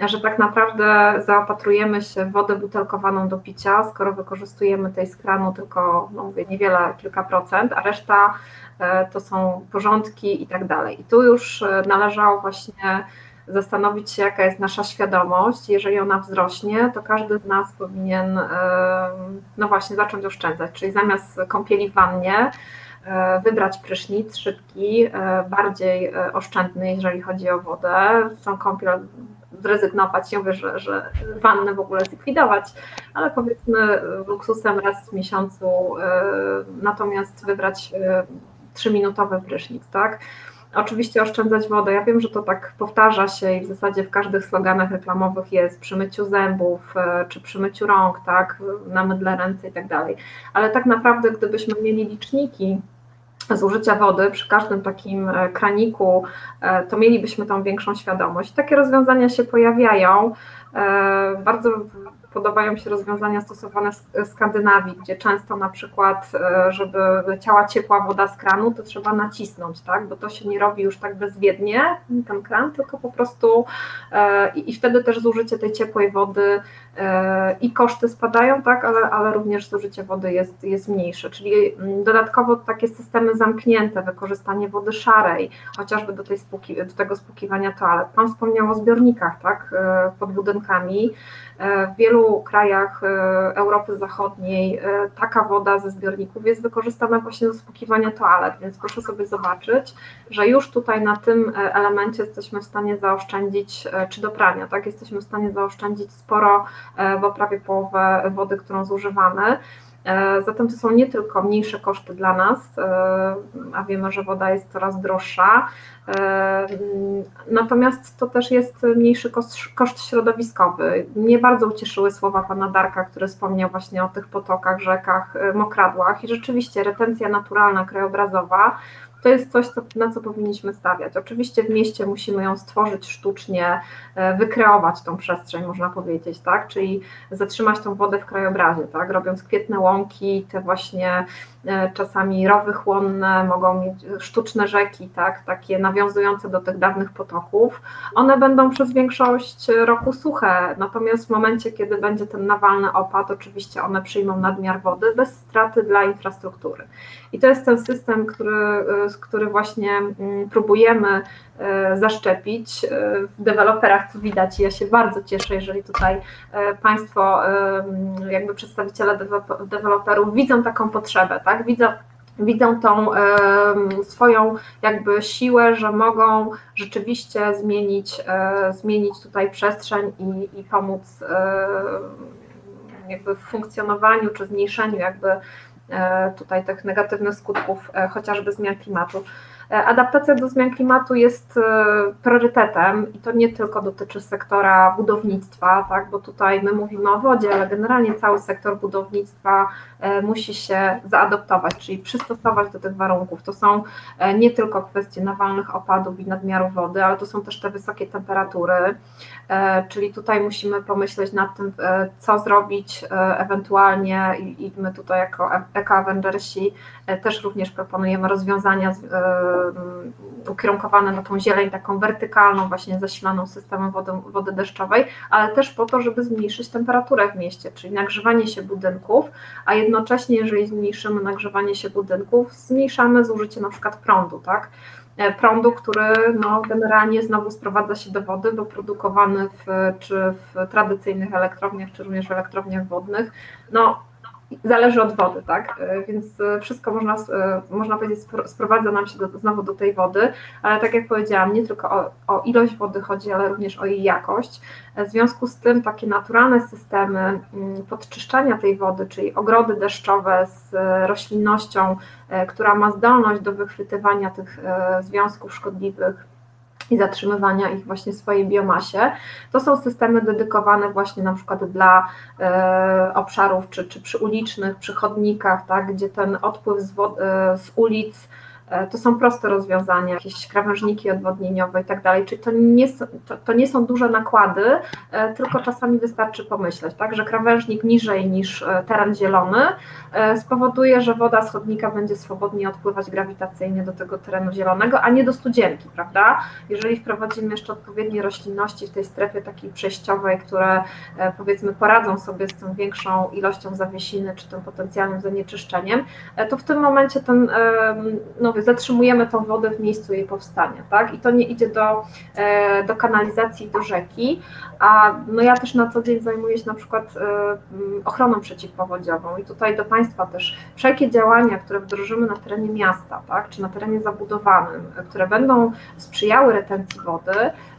że tak naprawdę zaopatrujemy się w wodę butelkowaną do picia, skoro wykorzystujemy tej z kranu tylko, no mówię, niewiele, kilka procent, a reszta E, to są porządki i tak dalej. I tu już e, należało właśnie zastanowić się, jaka jest nasza świadomość. Jeżeli ona wzrośnie, to każdy z nas powinien, e, no właśnie, zacząć oszczędzać, czyli zamiast kąpieli w wannie, wybrać prysznic szybki, bardziej oszczędny, jeżeli chodzi o wodę. Są kąpiel zrezygnować, nie mówię, że, że wannę w ogóle zlikwidować, ale powiedzmy luksusem raz w miesiącu, natomiast wybrać trzyminutowy prysznic, tak? Oczywiście oszczędzać wodę. Ja wiem, że to tak powtarza się i w zasadzie w każdych sloganach reklamowych jest przy myciu zębów, e, czy przy myciu rąk, tak, na mydle ręce i tak dalej. Ale tak naprawdę, gdybyśmy mieli liczniki zużycia wody przy każdym takim kraniku, to mielibyśmy tą większą świadomość. Takie rozwiązania się pojawiają. Bardzo podobają się rozwiązania stosowane w Skandynawii, gdzie często na przykład, e, żeby leciała ciepła woda z kranu, to trzeba nacisnąć, tak? bo to się nie robi już tak bezwiednie, ten kran, tylko po prostu e, i wtedy też zużycie tej ciepłej wody e, i koszty spadają, tak? ale, ale również zużycie wody jest, jest mniejsze, czyli mm, dodatkowo takie systemy zamknięte, wykorzystanie wody szarej, chociażby do, tej spłuki, do tego spłukiwania toalet. Pan wspomniał o zbiornikach tak? pod budynkami, w wielu krajach e, Europy Zachodniej e, taka woda ze zbiorników jest wykorzystana właśnie do spłukiwania toalet, więc proszę sobie zobaczyć, że już tutaj na tym e, elemencie jesteśmy w stanie zaoszczędzić, czy do prania, tak, jesteśmy w stanie zaoszczędzić sporo, bo prawie połowę wody, którą zużywamy. Zatem to są nie tylko mniejsze koszty dla nas, a wiemy, że woda jest coraz droższa, Natomiast to też jest mniejszy koszt, koszt, środowiskowy. Mnie bardzo ucieszyły słowa pana Darka, który wspomniał właśnie o tych potokach, rzekach, mokradłach i rzeczywiście retencja naturalna, krajobrazowa to jest coś, na co powinniśmy stawiać. Oczywiście w mieście musimy ją stworzyć sztucznie, e, wykreować tą przestrzeń, można powiedzieć, tak? Czyli zatrzymać tą wodę w krajobrazie, tak? Robiąc kwietne łąki, te właśnie czasami rowy chłonne, mogą mieć sztuczne rzeki, tak? Takie nawiązujące do tych dawnych potoków. One będą przez większość roku suche, natomiast w momencie, kiedy będzie ten nawalny opad, oczywiście one przyjmą nadmiar wody bez straty dla infrastruktury. I to jest ten system, który, e, który właśnie mm, próbujemy e, zaszczepić. E, w deweloperach to widać i ja się bardzo cieszę, jeżeli tutaj Państwo, jakby przedstawiciele deweloperów widzą taką potrzebę, tak? Widzą, widzą tą swoją jakby siłę, że mogą rzeczywiście zmienić, zmienić tutaj przestrzeń i, i pomóc jakby w funkcjonowaniu czy zmniejszeniu jakby E, tutaj tych negatywnych skutków e, chociażby zmian klimatu. E, adaptacja do zmian klimatu jest priorytetem i to nie tylko dotyczy sektora budownictwa, tak, bo tutaj my mówimy o wodzie, ale generalnie cały sektor budownictwa musi się zaadoptować, czyli przystosować do tych warunków. To są nie tylko kwestie nawalnych opadów i nadmiaru wody, ale to są też te wysokie temperatury. E, czyli tutaj musimy pomyśleć nad tym, e, co zrobić e, ewentualnie i my tutaj jako Eco Avengersi też również proponujemy rozwiązania ukierunkowane na tą zieleń taką wertykalną, właśnie zasilaną systemem wody, wody deszczowej, ale też po to, żeby zmniejszyć temperaturę w mieście, czyli nagrzewanie się budynków, a jednocześnie jeżeli zmniejszymy nagrzewanie się budynków, zmniejszamy zużycie na przykład prądu, tak? E, prądu, który no, generalnie znowu sprowadza się do wody, bo produkowany w, czy w tradycyjnych elektrowniach, czy również w elektrowniach wodnych, no zależy od wody, tak? E, więc e, wszystko można, e, można powiedzieć sprowadza nam się do, znowu do tej wody, ale tak jak powiedziałam, nie tylko o, o, ilość wody chodzi, ale również o jej jakość. W związku z tym takie naturalne systemy mm, podczyszczania tej wody, czyli ogrody deszczowe z roślinnością, która ma zdolność do wychwytywania tych związków szkodliwych i zatrzymywania ich właśnie w swojej biomasie. To są systemy dedykowane właśnie na przykład dla e, obszarów czy, czy przy ulicznych, przy chodnikach, tak, gdzie ten odpływ z, e, z ulic to są proste rozwiązania, jakieś krawężniki odwodnieniowe i tak dalej, czyli to nie, to, to nie są duże nakłady, e, tylko czasami wystarczy pomyśleć, tak, że krawężnik niżej niż e, teren zielony spowoduje, że woda z chodnika będzie swobodnie odpływać grawitacyjnie do tego terenu zielonego, a nie do studzienki, prawda? Jeżeli wprowadzimy jeszcze odpowiednie roślinności w tej strefie takiej przejściowej, które powiedzmy poradzą sobie z tą większą ilością zawiesiny czy tym potencjalnym zanieczyszczeniem, to w tym momencie ten no, zatrzymujemy tą wodę w miejscu jej powstania, tak? I to nie idzie do, e, do kanalizacji, do rzeki, a no ja też na co dzień zajmuję się na przykład e, ochroną przeciwpowodziową i tutaj do Państwa też wszelkie działania, które wdrożymy na terenie miasta, tak, czy na terenie zabudowanym, które będą sprzyjały retencji wody,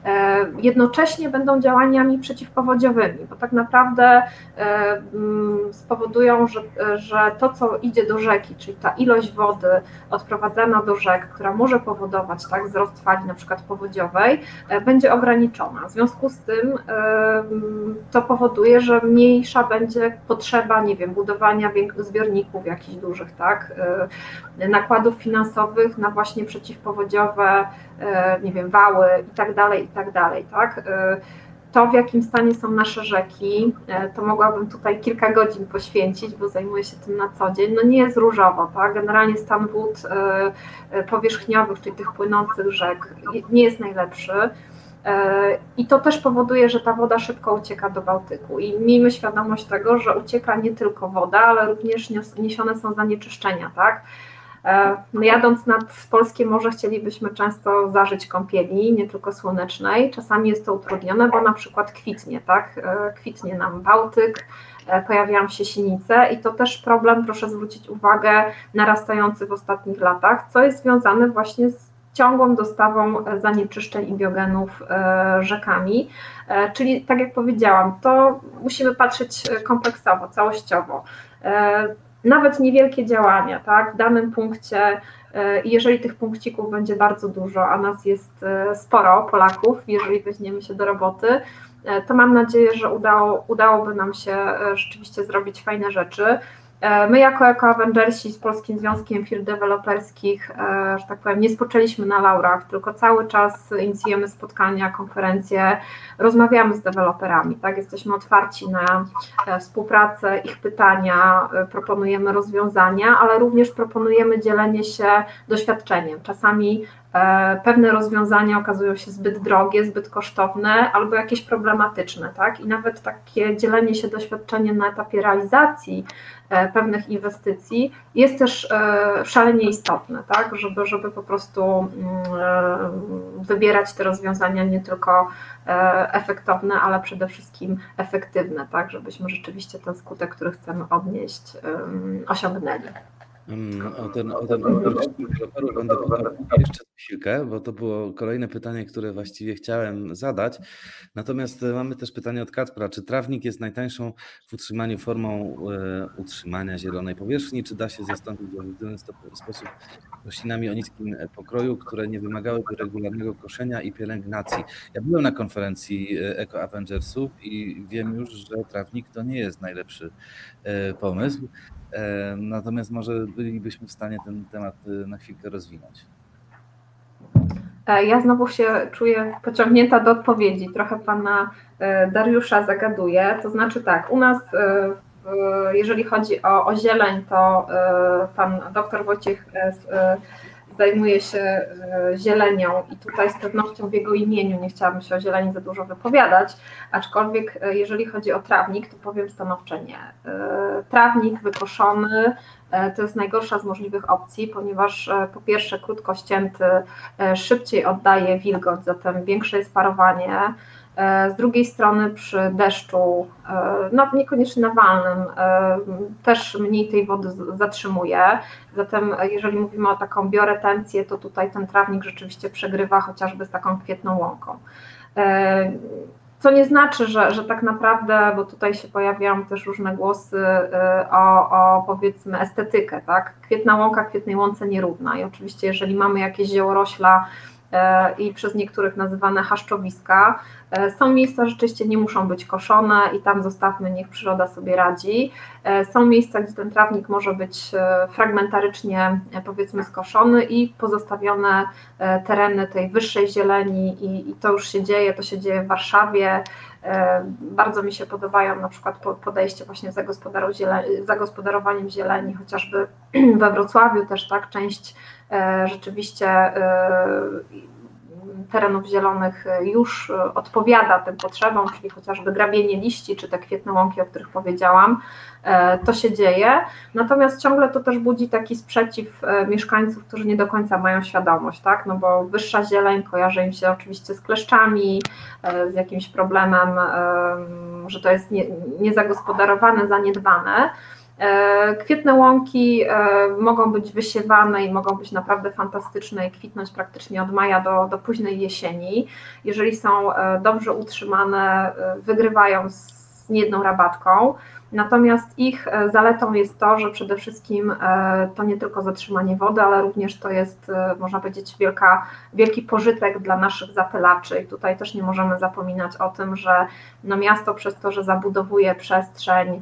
e, jednocześnie będą działaniami przeciwpowodziowymi, bo tak naprawdę spowodują, że, że to, co idzie do rzeki, czyli ta ilość wody odprowadzana do rzek, która może powodować tak, wzrost fali na przykład powodziowej, będzie ograniczona. W związku z tym to powoduje, że mniejsza będzie potrzeba, nie wiem, budowania zbiorników jakichś dużych, tak, nakładów finansowych na właśnie przeciwpowodziowe, nie wiem, wały i tak dalej, i tak dalej, tak to, w jakim stanie są nasze rzeki, e, to mogłabym tutaj kilka godzin poświęcić, bo zajmuję się tym na co dzień. No nie jest różowo, tak? Generalnie stan wód e, e, powierzchniowych, czyli tych płynących rzek, nie jest najlepszy. I to też powoduje, że ta woda szybko ucieka do Bałtyku. I miejmy świadomość tego, że ucieka nie tylko woda, ale również niesione są zanieczyszczenia, tak? No jadąc nad polskie morze chcielibyśmy często zażyć kąpieli, nie tylko słonecznej. Czasami jest to utrudnione, bo na przykład kwitnie, tak? E, kwitnie nam Bałtyk, e, pojawiają się sinice i to też problem, proszę zwrócić uwagę, narastający w ostatnich latach, co jest związane właśnie z ciągłą dostawą zanieczyszczeń i biogenów rzekami. Czyli tak jak powiedziałam, to musimy patrzeć kompleksowo, całościowo nawet niewielkie działania, tak, w danym punkcie, e, jeżeli tych punkcików będzie bardzo dużo, a nas jest e, sporo, Polaków, jeżeli weźmiemy się do roboty, e, to mam nadzieję, że udało, udałoby nam się rzeczywiście zrobić fajne rzeczy. E, my jako Eco Avengersi z Polskim Związkiem Firm Deweloperskich, e, że tak powiem, nie spoczęliśmy na laurach, tylko cały czas inicjujemy spotkania, konferencje, rozmawiamy z deweloperami, tak? Jesteśmy otwarci na e, współpracę, ich pytania, proponujemy rozwiązania, ale również proponujemy dzielenie się doświadczeniem. Czasami pewne rozwiązania okazują się zbyt drogie, zbyt kosztowne albo jakieś problematyczne, tak? I nawet takie dzielenie się doświadczeniem na etapie realizacji pewnych inwestycji jest też e, szalenie istotne, tak, żeby, żeby po prostu mm, e, wybierać te rozwiązania nie tylko efektowne, ale przede wszystkim efektywne, tak, żebyśmy rzeczywiście ten skutek, który chcemy odnieść, osiągnęli.
Mm, o ten, o ten będę jeszcze chwilkę, bo to było kolejne pytanie, które właściwie chciałem zadać. Natomiast e, mamy też pytanie od Kacpra. Czy trawnik jest najtańszą w utrzymaniu formą e, utrzymania zielonej powierzchni? Czy da się zastąpić w efektywny sposób roślinami o niskim e, pokroju, które nie wymagałyby regularnego koszenia i pielęgnacji? Ja byłem na konferencji Eco Avengersów i wiem już, że trawnik to nie jest najlepszy pomysł. Natomiast może bylibyśmy w stanie ten temat y, na chwilkę rozwinąć.
E, ja znowu się czuję pociągnięta do odpowiedzi. Trochę pana e, Dariusza zagaduję. To znaczy tak, u nas e, jeżeli chodzi o, o zieleń, to pan doktor Wojciech zajmuje się e, zielenią i tutaj z pewnością w jego imieniu nie chciałabym się o zieleni za dużo wypowiadać, aczkolwiek e, jeżeli chodzi o trawnik, to powiem stanowcze nie. E, trawnik wykoszony to jest najgorsza z możliwych opcji, ponieważ po pierwsze krótko ścięty szybciej oddaje wilgoć, zatem większe jest parowanie, z drugiej strony przy deszczu, e, no niekoniecznie nawalnym, e, też mniej tej wody zatrzymuje. Zatem jeżeli mówimy o taką bioretencję, to tutaj ten trawnik rzeczywiście przegrywa chociażby z taką kwietną łąką. Co nie znaczy, że, że tak naprawdę, bo tutaj się pojawiają też różne głosy o, o powiedzmy estetykę, tak? Kwietna łąka kwietnej łące nierówna i oczywiście jeżeli mamy jakieś ziołorośla, E, i przez niektórych nazywane haszczowiska. E, są miejsca, rzeczywiście nie muszą być koszone i tam zostawmy, niech przyroda sobie radzi. E, są miejsca, gdzie ten trawnik może być fragmentarycznie powiedzmy skoszony i pozostawione tereny tej wyższej zieleni i, i to już się dzieje, to się dzieje w Warszawie. Bardzo mi się podobają na przykład podejście właśnie zagospodarowaniem zieleni, chociażby we Wrocławiu też tak, część E, rzeczywiście e, terenów zielonych już odpowiada tym potrzebom, czyli chociażby grabienie liści, czy te kwietne łąki, o których powiedziałam, e, to się dzieje. Natomiast ciągle to też budzi taki sprzeciw mieszkańców, którzy nie do końca mają świadomość, tak? No bo wyższa zieleń kojarzy im się oczywiście z kleszczami, z jakimś problemem, że to jest niezagospodarowane, zaniedbane. E, kwietne łąki e, mogą być wysiewane i mogą być naprawdę fantastyczne i kwitnąć praktycznie od maja do, do późnej jesieni. Jeżeli są e, dobrze utrzymane, wygrywają z niejedną rabatką. Natomiast ich zaletą jest to, że przede wszystkim to nie tylko zatrzymanie wody, ale również to jest, można powiedzieć, wielka, wielki pożytek dla naszych zapylaczy. I tutaj też nie możemy zapominać o tym, że no miasto przez to, że zabudowuje przestrzeń,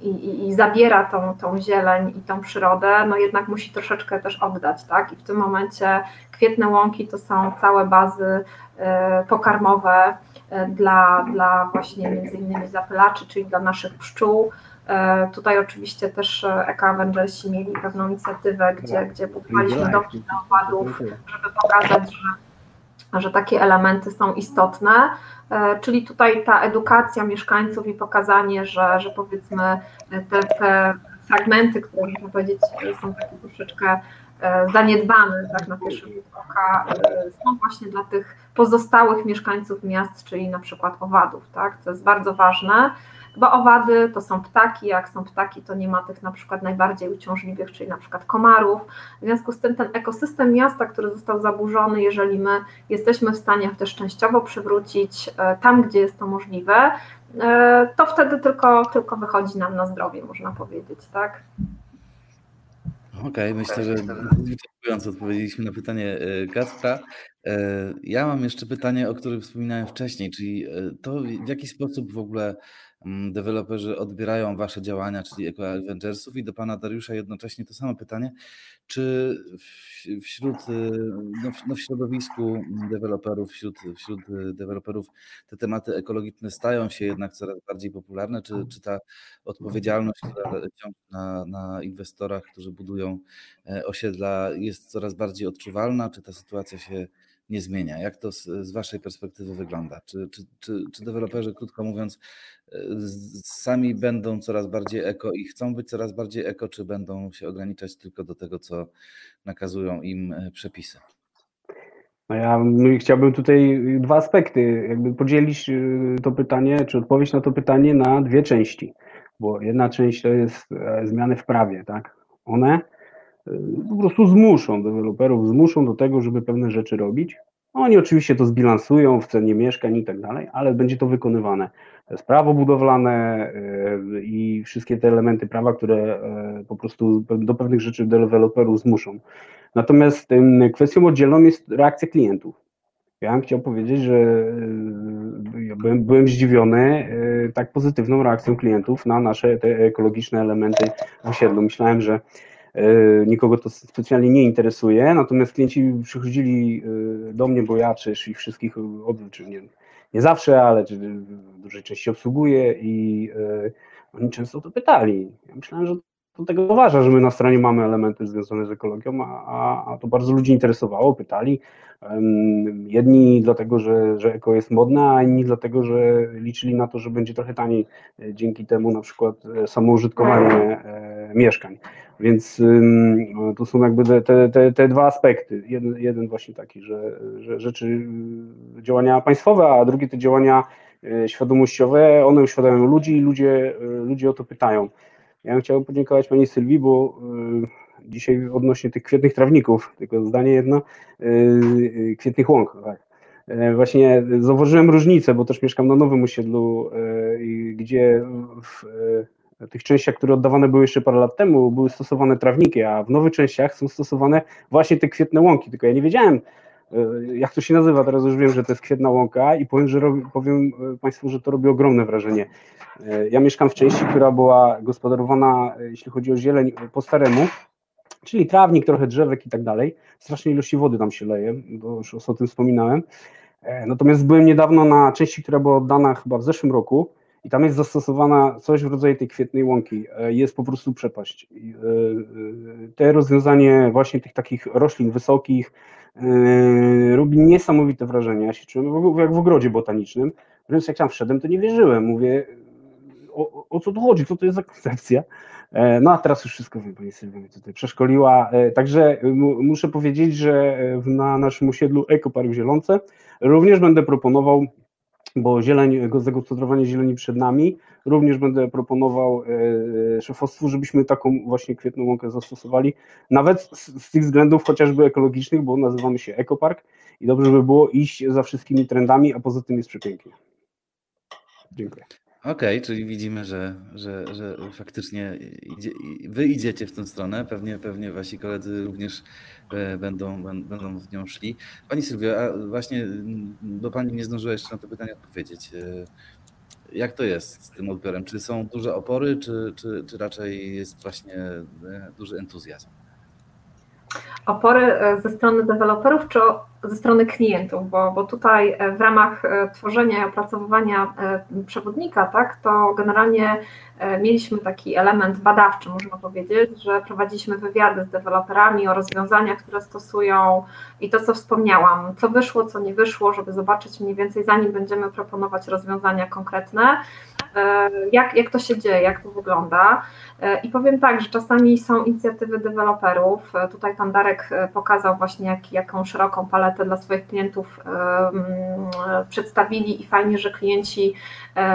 i, i, zabiera tą, tą zieleń i tą przyrodę, no jednak musi troszeczkę też oddać, tak? I w tym momencie kwietne łąki to są całe bazy pokarmowe, E, dla, dla właśnie między innymi zapylaczy, czyli dla naszych pszczół. E, tutaj oczywiście też Eco Avengersi mieli pewną inicjatywę, gdzie, tak. gdzie budowaliśmy domki na owadów, żeby pokazać, że, że takie elementy są istotne. E, czyli tutaj ta edukacja mieszkańców i pokazanie, że, że powiedzmy te, te fragmenty, które można powiedzieć są takie troszeczkę zaniedbane tak na pierwszy rzut oka, są właśnie dla tych pozostałych mieszkańców miast, czyli na przykład owadów, tak? To jest bardzo ważne, bo owady to są ptaki, jak są ptaki, to nie ma tych na przykład najbardziej uciążliwych, czyli na przykład komarów. W związku z tym ten ekosystem miasta, który został zaburzony, jeżeli my jesteśmy w stanie też częściowo przywrócić e, tam, gdzie jest to możliwe, e, to wtedy tylko, tylko wychodzi nam na zdrowie, można powiedzieć, tak?
Okej, okay, myślę, że wyczerpująco odpowiedzieliśmy na pytanie Kacpra. E, ja mam jeszcze pytanie, o którym wspominałem wcześniej, czyli to w jaki sposób w ogóle deweloperzy odbierają wasze działania, czyli Eco Avengersów i do pana Dariusza jednocześnie to samo pytanie, czy wśród, y, no, no w środowisku deweloperów, wśród, wśród deweloperów te tematy ekologiczne stają się jednak coraz bardziej popularne, czy, czy ta odpowiedzialność, która na, na inwestorach, którzy budują e, osiedla jest coraz bardziej odczuwalna, czy ta sytuacja się nie zmienia. Jak to z, z Waszej perspektywy wygląda? Czy, czy, czy, czy deweloperzy, krótko mówiąc, e, sami będą coraz bardziej eko i chcą być coraz bardziej eko, czy będą się ograniczać tylko do tego, co nakazują im e, przepisy?
No ja chciałbym tutaj dwa aspekty, jakby podzielić e, to pytanie, czy odpowiedź na to pytanie na dwie części, bo jedna część to jest zmiany w prawie, tak? One po prostu zmuszą deweloperów, zmuszą do tego, żeby pewne rzeczy robić. Oni oczywiście to zbilansują w cenie mieszkań i tak dalej, ale będzie to wykonywane. Jest prawo budowlane yy, i wszystkie te elementy prawa, które yy, po prostu do pewnych rzeczy deweloperów zmuszą. Natomiast kwestią oddzielną jest reakcja klientów. Ja bym chciał powiedzieć, że yy, byłem, byłem zdziwiony tak pozytywną reakcją klientów na nasze te ekologiczne elementy w osiedlu. Myślałem, że nikogo to specjalnie nie interesuje, natomiast klienci przychodzili e, do mnie, bo ja przecież ich wszystkich, czy nie, nie zawsze, ale w dużej części obsługuję i e, oni często to pytali. Ja myślałem, że do tego uważa, że my na stronie mamy elementy związane z ekologią, a, a to bardzo ludzi interesowało, pytali. Jedni dlatego, że, że eko jest modne, a inni dlatego, że liczyli na to, że będzie trochę taniej dzięki temu na przykład samoużytkowanie mieszkań. Więc to są jakby te, te, te dwa aspekty. Jeden, jeden właśnie taki, że, że rzeczy, działania państwowe, a drugie te działania e, świadomościowe, one uświadamiają ludzi i ludzie, e, ludzie o to pytają. Ja bym chciał podziękować pani Sylwii, bo dzisiaj odnośnie tych kwietnych trawników, tylko zdanie jedno, kwietnych łąk, tak. Właśnie zauważyłem różnicę, bo też mieszkam na nowym osiedlu, gdzie w, tych częściach, które oddawane były jeszcze parę lat temu, były stosowane trawniki, a w nowych częściach są stosowane właśnie te kwietne łąki. Tylko ja nie wiedziałem, e, jak to się nazywa, teraz już wiem, że to jest kwietna łąka i powiem, że robi, powiem e, Państwu, że to robi ogromne wrażenie. E, ja mieszkam w części, która była gospodarowana, jeśli chodzi o zieleń, po staremu, czyli trawnik, trochę drzewek i tak dalej. Strasznej ilości wody tam się leje, bo już o tym wspominałem. Natomiast byłem niedawno na części, która była oddana chyba w zeszłym roku i tam jest zastosowana coś w rodzaju tej kwietnej łąki. E, jest po prostu przepaść. E, e, te rozwiązanie właśnie tych takich roślin wysokich robi niesamowite wrażenie. Ja się czułem jak w ogrodzie botanicznym. Wręcz jak tam wszedłem, to nie wierzyłem. Mówię, o, o co tu chodzi, co to jest za koncepcja? No a teraz już wszystko wiem, pani Sylwia mnie tutaj przeszkoliła. Także muszę powiedzieć, że na naszym osiedlu Ekopark Zielonce również będę proponował bo zieleń, zagospodarowanie zieleni przed nami. Również będę proponował e, szefostwu, żebyśmy taką właśnie kwietną łąkę zastosowali, nawet z, z tych względów chociażby ekologicznych, bo nazywamy się Ekopark i dobrze by było iść za wszystkimi trendami, a poza tym jest przepięknie. Dziękuję.
Okej, czyli widzimy, że, że, że faktycznie idzie, wy idziecie w tę stronę. Pewnie, pewnie wasi koledzy również e, będą, będą w nią szli. Pani Sylwia, a właśnie, bo pani nie zdążyła jeszcze na to pytanie odpowiedzieć. E, jak to jest z tym odbiorem? Czy są duże opory, czy, czy, czy raczej jest właśnie e, duży entuzjazm?
Opory ze strony deweloperów, czy ze strony klientów, bo, bo tutaj w ramach tworzenia i opracowywania przewodnika, tak, to generalnie mieliśmy taki element badawczy, można powiedzieć, że prowadziliśmy wywiady z deweloperami o rozwiązaniach, które stosują i to, co wspomniałam, co wyszło, co nie wyszło, żeby zobaczyć mniej więcej, zanim będziemy proponować rozwiązania konkretne, jak, jak to się dzieje, jak to wygląda. I powiem tak, że czasami są inicjatywy deweloperów. Tutaj pan Darek pokazał właśnie, jak, jaką szeroką paletę dla swoich klientów przedstawili i fajnie, że klienci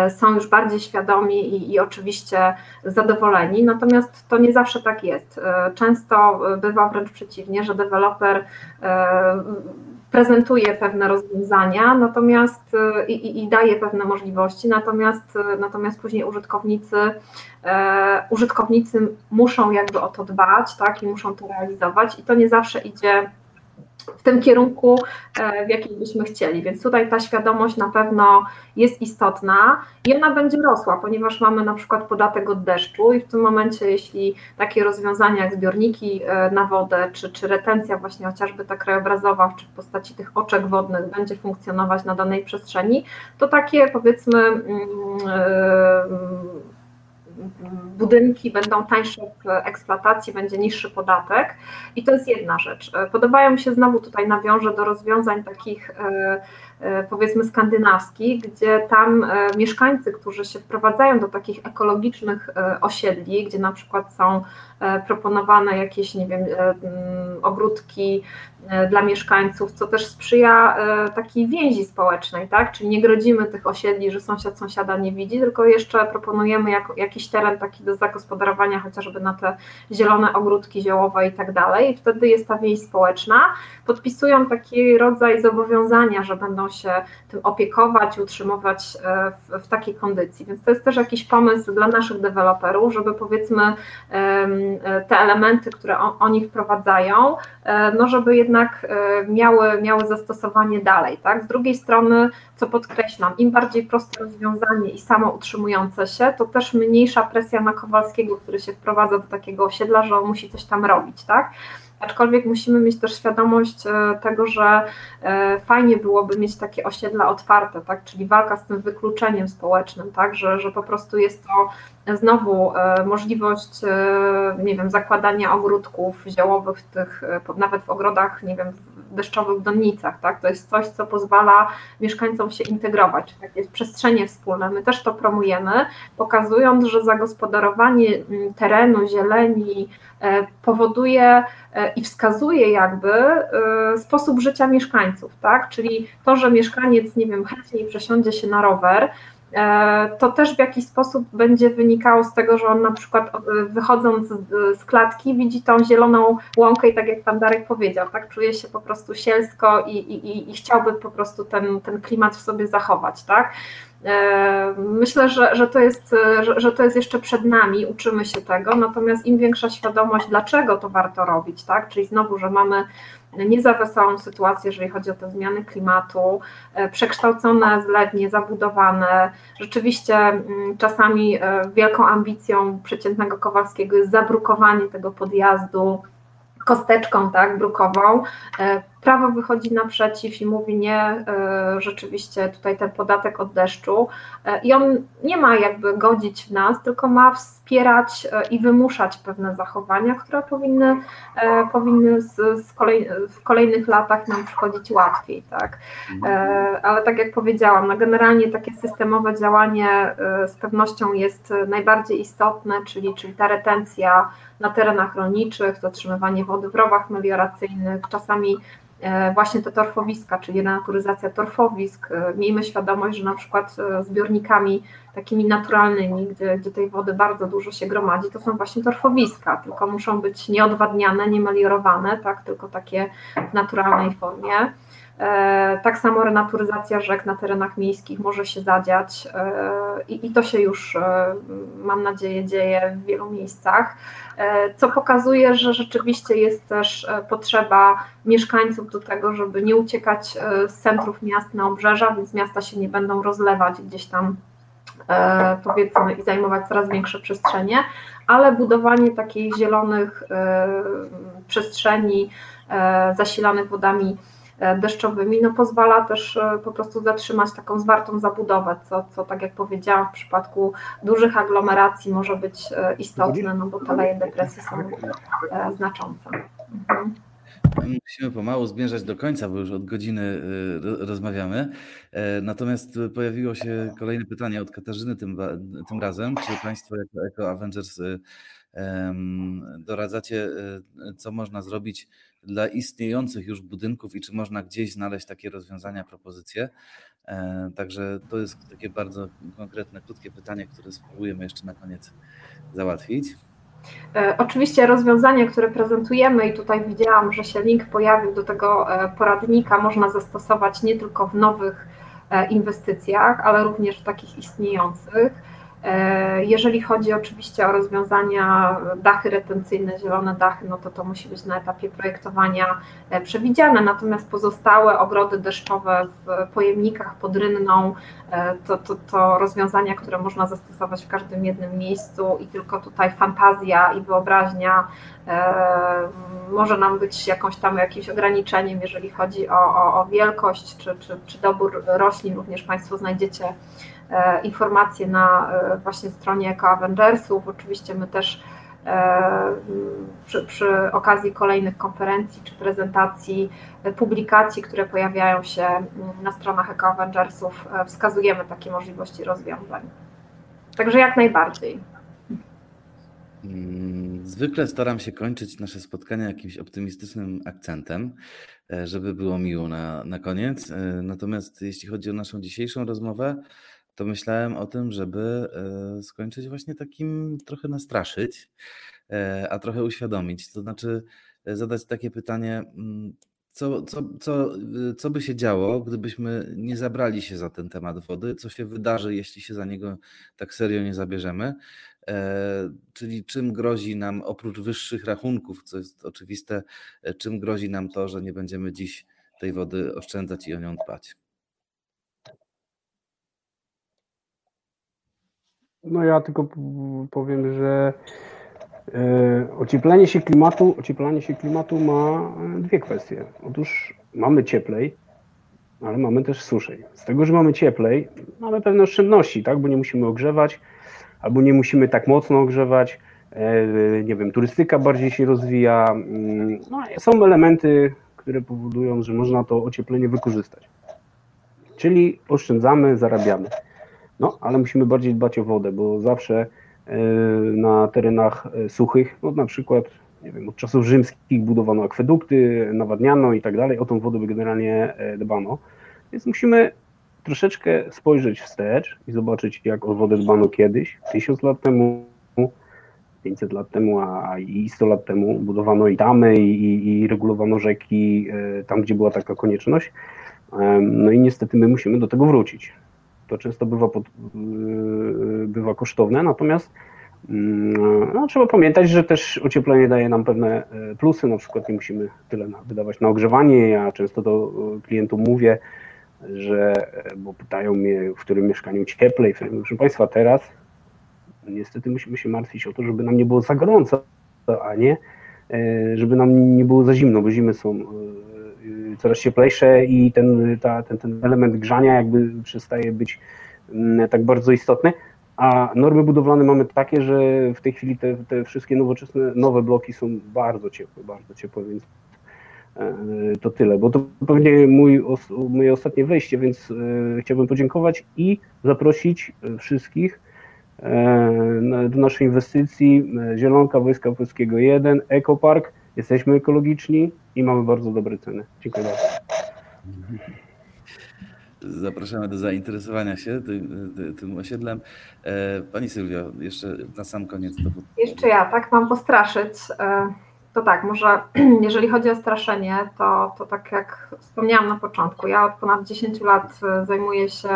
są już bardziej świadomi i, i oczywiście zadowoleni. Natomiast to nie zawsze tak jest. Często bywa wręcz przeciwnie, że deweloper prezentuje pewne rozwiązania, natomiast i, i, daje pewne możliwości, natomiast, natomiast później użytkownicy, e, użytkownicy muszą jakby o to dbać, tak, i muszą to realizować. I to nie zawsze idzie w tym kierunku, e, w jakim byśmy chcieli. Więc tutaj ta świadomość na pewno jest istotna i ona będzie rosła, ponieważ mamy na przykład podatek od deszczu i w tym momencie, jeśli takie rozwiązania jak zbiorniki e, na wodę, czy, czy retencja właśnie chociażby ta krajobrazowa, czy w postaci tych oczek wodnych będzie funkcjonować na danej przestrzeni, to takie powiedzmy yy, budynki będą tańsze w eksploatacji, będzie niższy podatek i to jest jedna rzecz. Podobają mi się, znowu tutaj nawiążę do rozwiązań takich e, e, powiedzmy skandynawskich, gdzie tam e, mieszkańcy, którzy się wprowadzają do takich ekologicznych osiedli, gdzie na przykład są proponowane jakieś, nie wiem, ogródki E, dla mieszkańców, co też sprzyja e, takiej więzi społecznej, tak? Czyli nie grodzimy tych osiedli, że sąsiad sąsiada nie widzi, tylko jeszcze proponujemy jako, jakiś teren taki do zagospodarowania, chociażby na te zielone ogródki ziołowe i tak dalej. I wtedy jest ta więź społeczna. Podpisują taki rodzaj zobowiązania, że będą się tym opiekować utrzymywać e, w, w takiej kondycji. Więc to jest też jakiś pomysł dla naszych deweloperów, żeby powiedzmy te elementy, które oni wprowadzają, no żeby jednak jednak e, miały, miały zastosowanie dalej. Tak? Z drugiej strony, co podkreślam, im bardziej proste rozwiązanie i samo utrzymujące się, to też mniejsza presja na Kowalskiego, który się wprowadza do takiego osiedla, że on musi coś tam robić. Tak? Aczkolwiek musimy mieć też świadomość e, tego, że e, fajnie byłoby mieć takie osiedla otwarte, tak? czyli walka z tym wykluczeniem społecznym, tak? że, że po prostu jest to znowu e, możliwość, nie wiem, zakładania ogródków ziołowych, tych, nawet w ogrodach, nie wiem, deszczowych donicach, tak? To jest coś, co pozwala mieszkańcom się integrować, tak jest przestrzenie wspólne. My też to promujemy, pokazując, że zagospodarowanie mm, terenu, zieleni powoduje i wskazuje jakby y, sposób życia mieszkańców, tak? Czyli to, że mieszkaniec, nie wiem, chętniej przesiądzie się na rower, e, to też w jakiś sposób będzie wynikało z tego, że on na przykład e, wychodząc z klatki widzi tą zieloną łąkę i tak jak pan Darek powiedział, tak czuje się po prostu sielsko i, i, i chciałby po prostu ten, ten klimat w sobie zachować, tak? E, myślę, że, że, to jest, że, że, to jest jeszcze przed nami, uczymy się tego, natomiast im większa świadomość, dlaczego to warto robić, tak? czyli znowu, że mamy nie za wesołą sytuację, jeżeli chodzi o te zmiany klimatu, e, przekształcone zlewnie, zabudowane. Rzeczywiście mm, czasami e, wielką ambicją przeciętnego Kowalskiego jest zabrukowanie tego podjazdu kosteczką tak, brukową. E, prawo wychodzi naprzeciw i mówi nie, e, rzeczywiście tutaj ten podatek od deszczu e, i on nie ma jakby godzić w nas, tylko ma wspierać i wymuszać pewne zachowania, które powinny, powinny z, z kolej, w kolejnych latach nam przychodzić łatwiej. Tak? Ale tak jak powiedziałam, no generalnie takie systemowe działanie z pewnością jest najbardziej istotne, czyli, czyli ta retencja na terenach rolniczych, zatrzymywanie wody w rowach melioracyjnych, czasami e, właśnie te torfowiska, czyli renaturyzacja torfowisk. E, miejmy świadomość, że na przykład e, zbiornikami takimi naturalnymi, gdzie, gdzie tej wody bardzo dużo się gromadzi, to są właśnie torfowiska, tylko muszą być nieodwadniane, nie meliorowane, tak, tylko takie w naturalnej formie. E, tak samo renaturyzacja rzek na terenach miejskich może się zadziać e, i, to się już, e, mam nadzieję, dzieje w wielu miejscach, co pokazuje, że rzeczywiście jest też potrzeba mieszkańców do tego, żeby nie uciekać z centrów miast na obrzeża, więc miasta się nie będą rozlewać gdzieś tam powiedzmy i zajmować coraz większe przestrzenie, ale budowanie takich zielonych przestrzeni zasilanych wodami deszczowymi, no pozwala też e, po prostu zatrzymać taką zwartą zabudowę, co, co tak jak powiedziałam w przypadku dużych aglomeracji może być e, istotne, no bo te leje depresji są znaczące. Mhm.
Musimy pomału zmierzać do końca, bo już od godziny rozmawiamy. Natomiast pojawiło się kolejne pytanie od Katarzyny tym, tym razem. Czy Państwo jako, jako Avengers doradzacie, co można zrobić dla istniejących już budynków i czy można gdzieś znaleźć takie rozwiązania, propozycje. E, także to jest takie bardzo konkretne, krótkie pytanie, które spróbujemy jeszcze na koniec załatwić.
E, oczywiście rozwiązania, które prezentujemy, i tutaj widziałam, że się link pojawił do tego e, poradnika, można zastosować nie tylko w nowych inwestycjach, ale również w takich istniejących. E, jeżeli chodzi oczywiście o rozwiązania dachy retencyjne, zielone dachy, no to to musi być na etapie projektowania e, przewidziane, natomiast pozostałe ogrody deszczowe w pojemnikach pod rynną e, to, to, to rozwiązania, które można zastosować w każdym jednym miejscu i tylko tutaj fantazja i wyobraźnia może nam być jakąś tam jakimś ograniczeniem, jeżeli chodzi o, o, o wielkość czy, czy, czy dobór roślin, również Państwo znajdziecie informacje na e, właśnie stronie Eco Avengersów. Oczywiście my też e, przy, przy, okazji kolejnych konferencji czy prezentacji, publikacji, które pojawiają się na stronach Eco Avengersów, wskazujemy takie możliwości rozwiązań. Także jak najbardziej.
Mm, zwykle staram się kończyć nasze spotkania jakimś optymistycznym akcentem, żeby było miło na, na koniec. Natomiast jeśli chodzi o naszą dzisiejszą rozmowę, to myślałem o tym, żeby e, skończyć właśnie takim trochę nastraszyć, e, a trochę uświadomić. To znaczy e, zadać takie pytanie, mm, co, co, co, co by się działo, gdybyśmy nie zabrali się za ten temat wody, co się wydarzy, jeśli się za niego tak serio nie zabierzemy. Czyli czym grozi nam, oprócz wyższych rachunków, co jest oczywiste, czym grozi nam to, że nie będziemy dziś tej wody oszczędzać i o nią dbać.
No ja tylko powiem, że e, ocieplenie się klimatu, ocieplanie się klimatu ma e, dwie kwestie. Otóż mamy cieplej, ale mamy też suszej. Z tego, że mamy cieplej, mamy pewne oszczędności, tak? Bo nie musimy ogrzewać, albo nie musimy tak mocno ogrzewać. E, nie wiem, turystyka bardziej się rozwija. Mm, no, są elementy, które powodują, że można to ocieplenie wykorzystać. Czyli oszczędzamy, zarabiamy. No, ale musimy bardziej dbać o wodę, bo zawsze e, na terenach e, suchych, no na przykład, nie wiem, od czasów rzymskich budowano akwedukty, nawadniano i tak dalej, o tą wodę by generalnie e, dbano. Więc musimy troszeczkę spojrzeć wstecz i zobaczyć, jak o wodę dbano kiedyś, tysiąc lat temu, 500 lat temu, a i 100 lat temu budowano i tamy i, i, i regulowano rzeki tam, gdzie była taka konieczność. No i niestety my musimy do tego wrócić to często bywa, pod, yy, bywa kosztowne, natomiast mm, no, trzeba pamiętać, że też ocieplenie daje nam pewne e, plusy, na przykład nie musimy tyle wydawać na ogrzewanie. Ja często do e, klientów mówię, że, e, bo pytają mnie, w którym mieszkaniu cieplej. Proszę Państwa, teraz niestety musimy się martwić o to, żeby nam nie było za gorąco, a nie żeby nam nie było za zimno, bo zimy są coraz cieplejsze i ten, ta, ten, ten element grzania jakby przestaje być mm, tak bardzo istotny. A normy budowlane mamy takie, że w tej chwili te, te wszystkie nowoczesne, nowe bloki są bardzo ciepłe, bardzo ciepłe, więc e, to tyle, bo to pewnie mój, moje ostatnie wejście, więc e, chciałbym podziękować i zaprosić wszystkich e, do naszej inwestycji Zielonka Wojska Polskiego 1, Ekopark. Jesteśmy ekologiczni i mamy bardzo dobre ceny. Dziękuję bardzo.
Zapraszamy do zainteresowania się tym, tym osiedlem. E, pani Sylwio, jeszcze na sam koniec. To...
Jeszcze ja, tak mam postraszyć. E, to tak, może jeżeli chodzi o straszenie, to, to tak jak wspomniałam na początku, ja od ponad 10 lat zajmuję się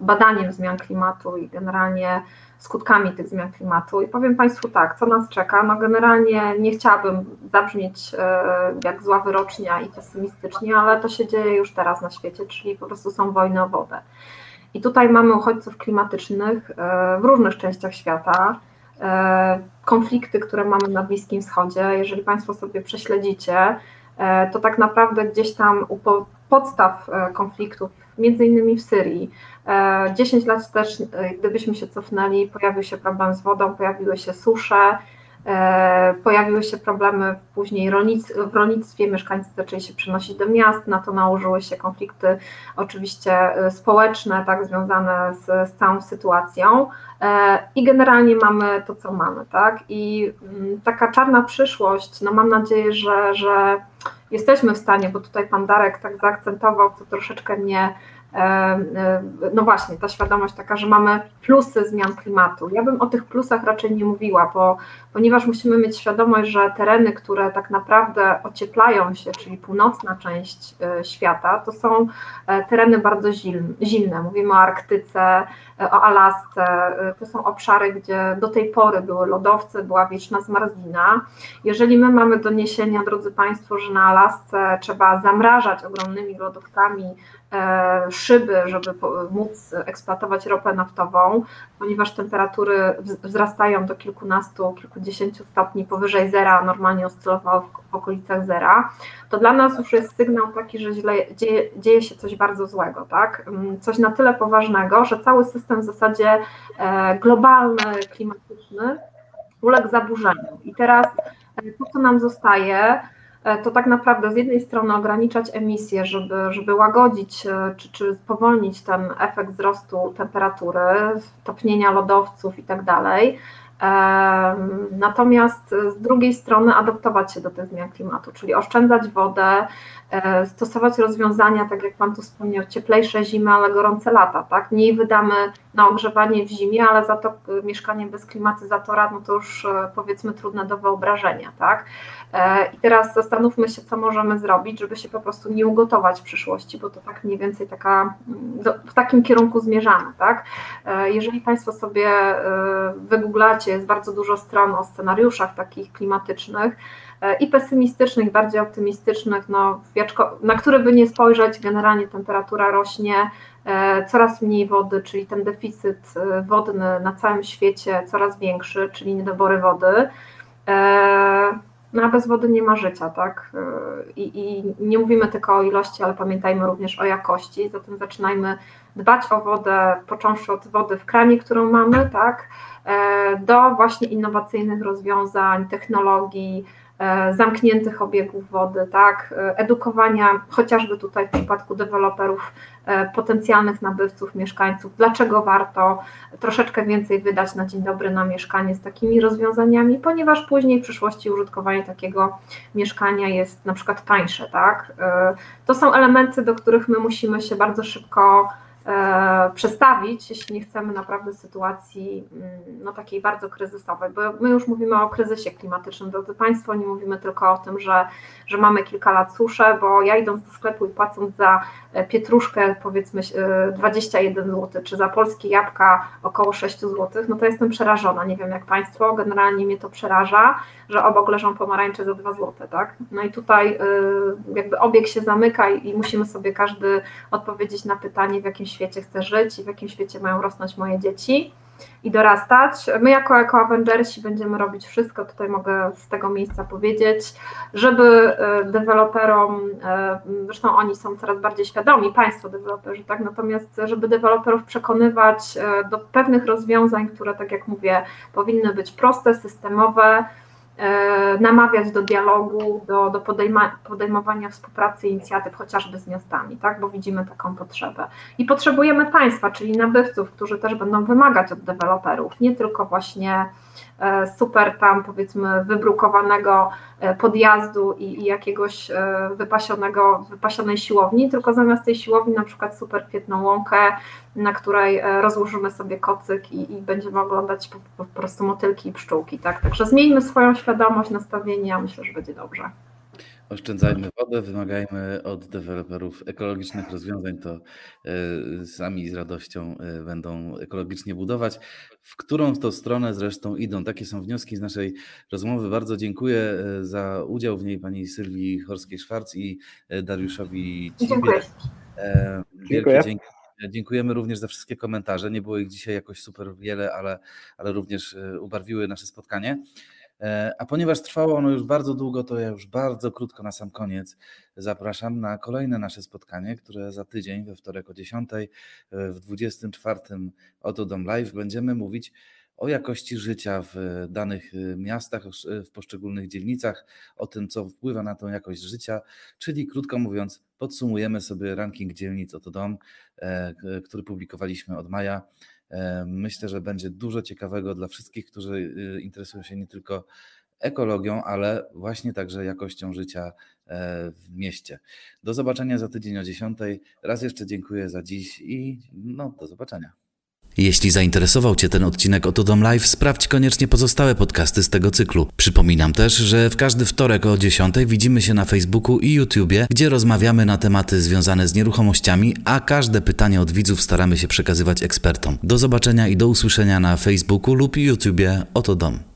badaniem zmian klimatu i generalnie skutkami tych zmian klimatu. I powiem Państwu tak, co nas czeka. No generalnie nie chciałabym zabrzmieć e, jak zła wyrocznia i pesymistycznie, ale to się dzieje już teraz na świecie, czyli po prostu są wojny o wodę. I tutaj mamy uchodźców klimatycznych e, w różnych częściach świata, e, konflikty, które mamy na Bliskim Wschodzie. Jeżeli Państwo sobie prześledzicie, to tak naprawdę gdzieś tam u podstaw konfliktów, między innymi w Syrii, 10 e, lat też, e, gdybyśmy się cofnęli, pojawił się problem z wodą, pojawiły się susze, e, pojawiły się problemy później w rolnictwie, mieszkańcy zaczęli się przenosić do miast, na to nałożyły się konflikty oczywiście społeczne, tak, związane z, z całą sytuacją i generalnie mamy to, co mamy, tak, i mm, taka czarna przyszłość, no mam nadzieję, że, że jesteśmy w stanie, bo tutaj pan Darek tak zaakcentował, to troszeczkę mnie no właśnie, ta świadomość taka, że mamy plusy zmian klimatu. Ja bym o tych plusach raczej nie mówiła, bo, ponieważ musimy mieć świadomość, że tereny, które tak naprawdę ocieplają się, czyli północna część e, świata, to są e, tereny bardzo zimne. Mówimy o Arktyce, e, o Alasce. To są obszary, gdzie do tej pory były lodowce, była wieczna zmarzlina. Jeżeli my mamy doniesienia, drodzy Państwo, że na Alasce trzeba zamrażać ogromnymi lodówkami szyby, żeby móc eksploatować ropę naftową, ponieważ temperatury wzrastają do kilkunastu, kilkudziesięciu stopni powyżej zera, normalnie oscylowało w okolicach zera, to dla nas już jest sygnał taki, że źle, dzieje, dzieje się coś bardzo złego, tak? Mm, coś na tyle poważnego, że cały system w zasadzie e, globalny, klimatyczny uległ zaburzeniu. I teraz e, to, co nam zostaje, E, to tak naprawdę z jednej strony ograniczać emisję, żeby, żeby łagodzić e, czy, czy spowolnić ten efekt wzrostu temperatury, topnienia lodowców i tak dalej. Natomiast z drugiej strony adaptować się do tych zmian klimatu, czyli oszczędzać wodę, e, stosować rozwiązania, tak jak Pan tu wspomniał, cieplejsze zimy, ale gorące lata, tak? Mniej wydamy na ogrzewanie w zimie, ale za to mieszkanie bez klimatyzatora, no to już powiedzmy trudne do wyobrażenia, tak? E, I teraz zastanówmy się, co możemy zrobić, żeby się po prostu nie ugotować w przyszłości, bo to tak mniej więcej taka, do, w takim kierunku zmierzamy. Tak? E, jeżeli Państwo sobie e, wygooglacie, jest bardzo dużo stron o scenariuszach takich klimatycznych, i pesymistycznych, i bardziej optymistycznych, no, na które by nie spojrzeć, generalnie temperatura rośnie, coraz mniej wody, czyli ten deficyt wodny na całym świecie coraz większy, czyli niedobory wody. No a bez wody nie ma życia, tak? I, I, nie mówimy tylko o ilości, ale pamiętajmy również o jakości. Zatem zaczynajmy dbać o wodę, począwszy od wody w kranie, którą mamy, tak? E, do właśnie innowacyjnych rozwiązań, technologii, E, zamkniętych obiegów wody, tak, e, edukowania chociażby tutaj w przypadku deweloperów, e, potencjalnych nabywców, mieszkańców, dlaczego warto troszeczkę więcej wydać na dzień dobry na mieszkanie z takimi rozwiązaniami, ponieważ później w przyszłości użytkowanie takiego mieszkania jest na przykład tańsze, tak. To są elementy, do których my musimy się bardzo szybko E, przestawić, jeśli nie chcemy naprawdę sytuacji mm, no, takiej bardzo kryzysowej, bo my już mówimy o kryzysie klimatycznym, drodzy Państwo, nie mówimy tylko o tym, że, że mamy kilka lat suszę, bo ja idąc do sklepu i płacąc za e, pietruszkę powiedzmy 21 e, zł, czy za polskie jabłka około 6 zł, no to jestem przerażona, nie wiem jak Państwo, generalnie mnie to przeraża, że obok leżą pomarańcze za 2 zł, tak? No i tutaj jakby obieg się zamyka i musimy sobie każdy odpowiedzieć na pytanie, w jakim świecie chcę żyć i w jakim świecie mają rosnąć moje dzieci i dorastać. My jako Eco Avengersi będziemy robić wszystko, tutaj mogę z tego miejsca powiedzieć, żeby e, deweloperom, e, zresztą oni są coraz bardziej świadomi, państwo deweloperzy, tak, natomiast żeby deweloperów przekonywać e, do pewnych rozwiązań, które tak jak mówię, powinny być proste, systemowe, namawiać do dialogu, do, do podejma, podejmowania współpracy, inicjatyw chociażby z miastami, tak? bo widzimy taką potrzebę. I potrzebujemy państwa, czyli nabywców, którzy też będą wymagać od deweloperów, nie tylko właśnie super tam powiedzmy wybrukowanego podjazdu i, i jakiegoś wypasionego, wypasionej siłowni, tylko zamiast tej siłowni na przykład super kwietną łąkę, na której rozłożymy sobie kocyk i, i będziemy oglądać po, po, prostu motylki i pszczółki. Tak? Także zmieńmy swoją świadomość, nastawienie, ja myślę, że będzie dobrze.
Oszczędzajmy wodę, wymagajmy od deweloperów ekologicznych rozwiązań, to e, sami z radością e, będą ekologicznie budować. W którą to stronę zresztą idą? Takie są wnioski z naszej rozmowy. Bardzo dziękuję e, za udział w niej pani Sylwii Horskiej-Szwarc i Dariuszowi
Cibie. Dziękuję.
Wielkie
dzięki. Dziękujemy również za wszystkie komentarze. Nie było ich dzisiaj jakoś super wiele, ale, ale również ubarwiły nasze spotkanie. E, a ponieważ trwało ono już bardzo długo, to ja już bardzo krótko na sam koniec zapraszam na kolejne nasze spotkanie, które za tydzień, we wtorek o 10 e, w 24 Oto Dom Live będziemy mówić o jakości życia w danych e, miastach, w poszczególnych dzielnicach, o tym, co wpływa na tą jakość życia, czyli krótko mówiąc, podsumujemy sobie ranking dzielnic Oto Dom, który publikowaliśmy od maja Myślę, że będzie dużo ciekawego dla wszystkich, którzy y, interesują się nie tylko ekologią, ale właśnie także jakością życia e, w mieście. Do zobaczenia za tydzień o 10. Raz jeszcze dziękuję za dziś i no, do zobaczenia.
Jeśli zainteresował Cię ten odcinek Oto Dom Live, sprawdź koniecznie pozostałe podcasty z tego cyklu. Przypominam też, że w każdy wtorek o 10 widzimy się na Facebooku i YouTubie, gdzie rozmawiamy na tematy związane z nieruchomościami, a każde pytanie od widzów staramy się przekazywać ekspertom. Do zobaczenia i do usłyszenia na Facebooku lub YouTubie Oto Dom.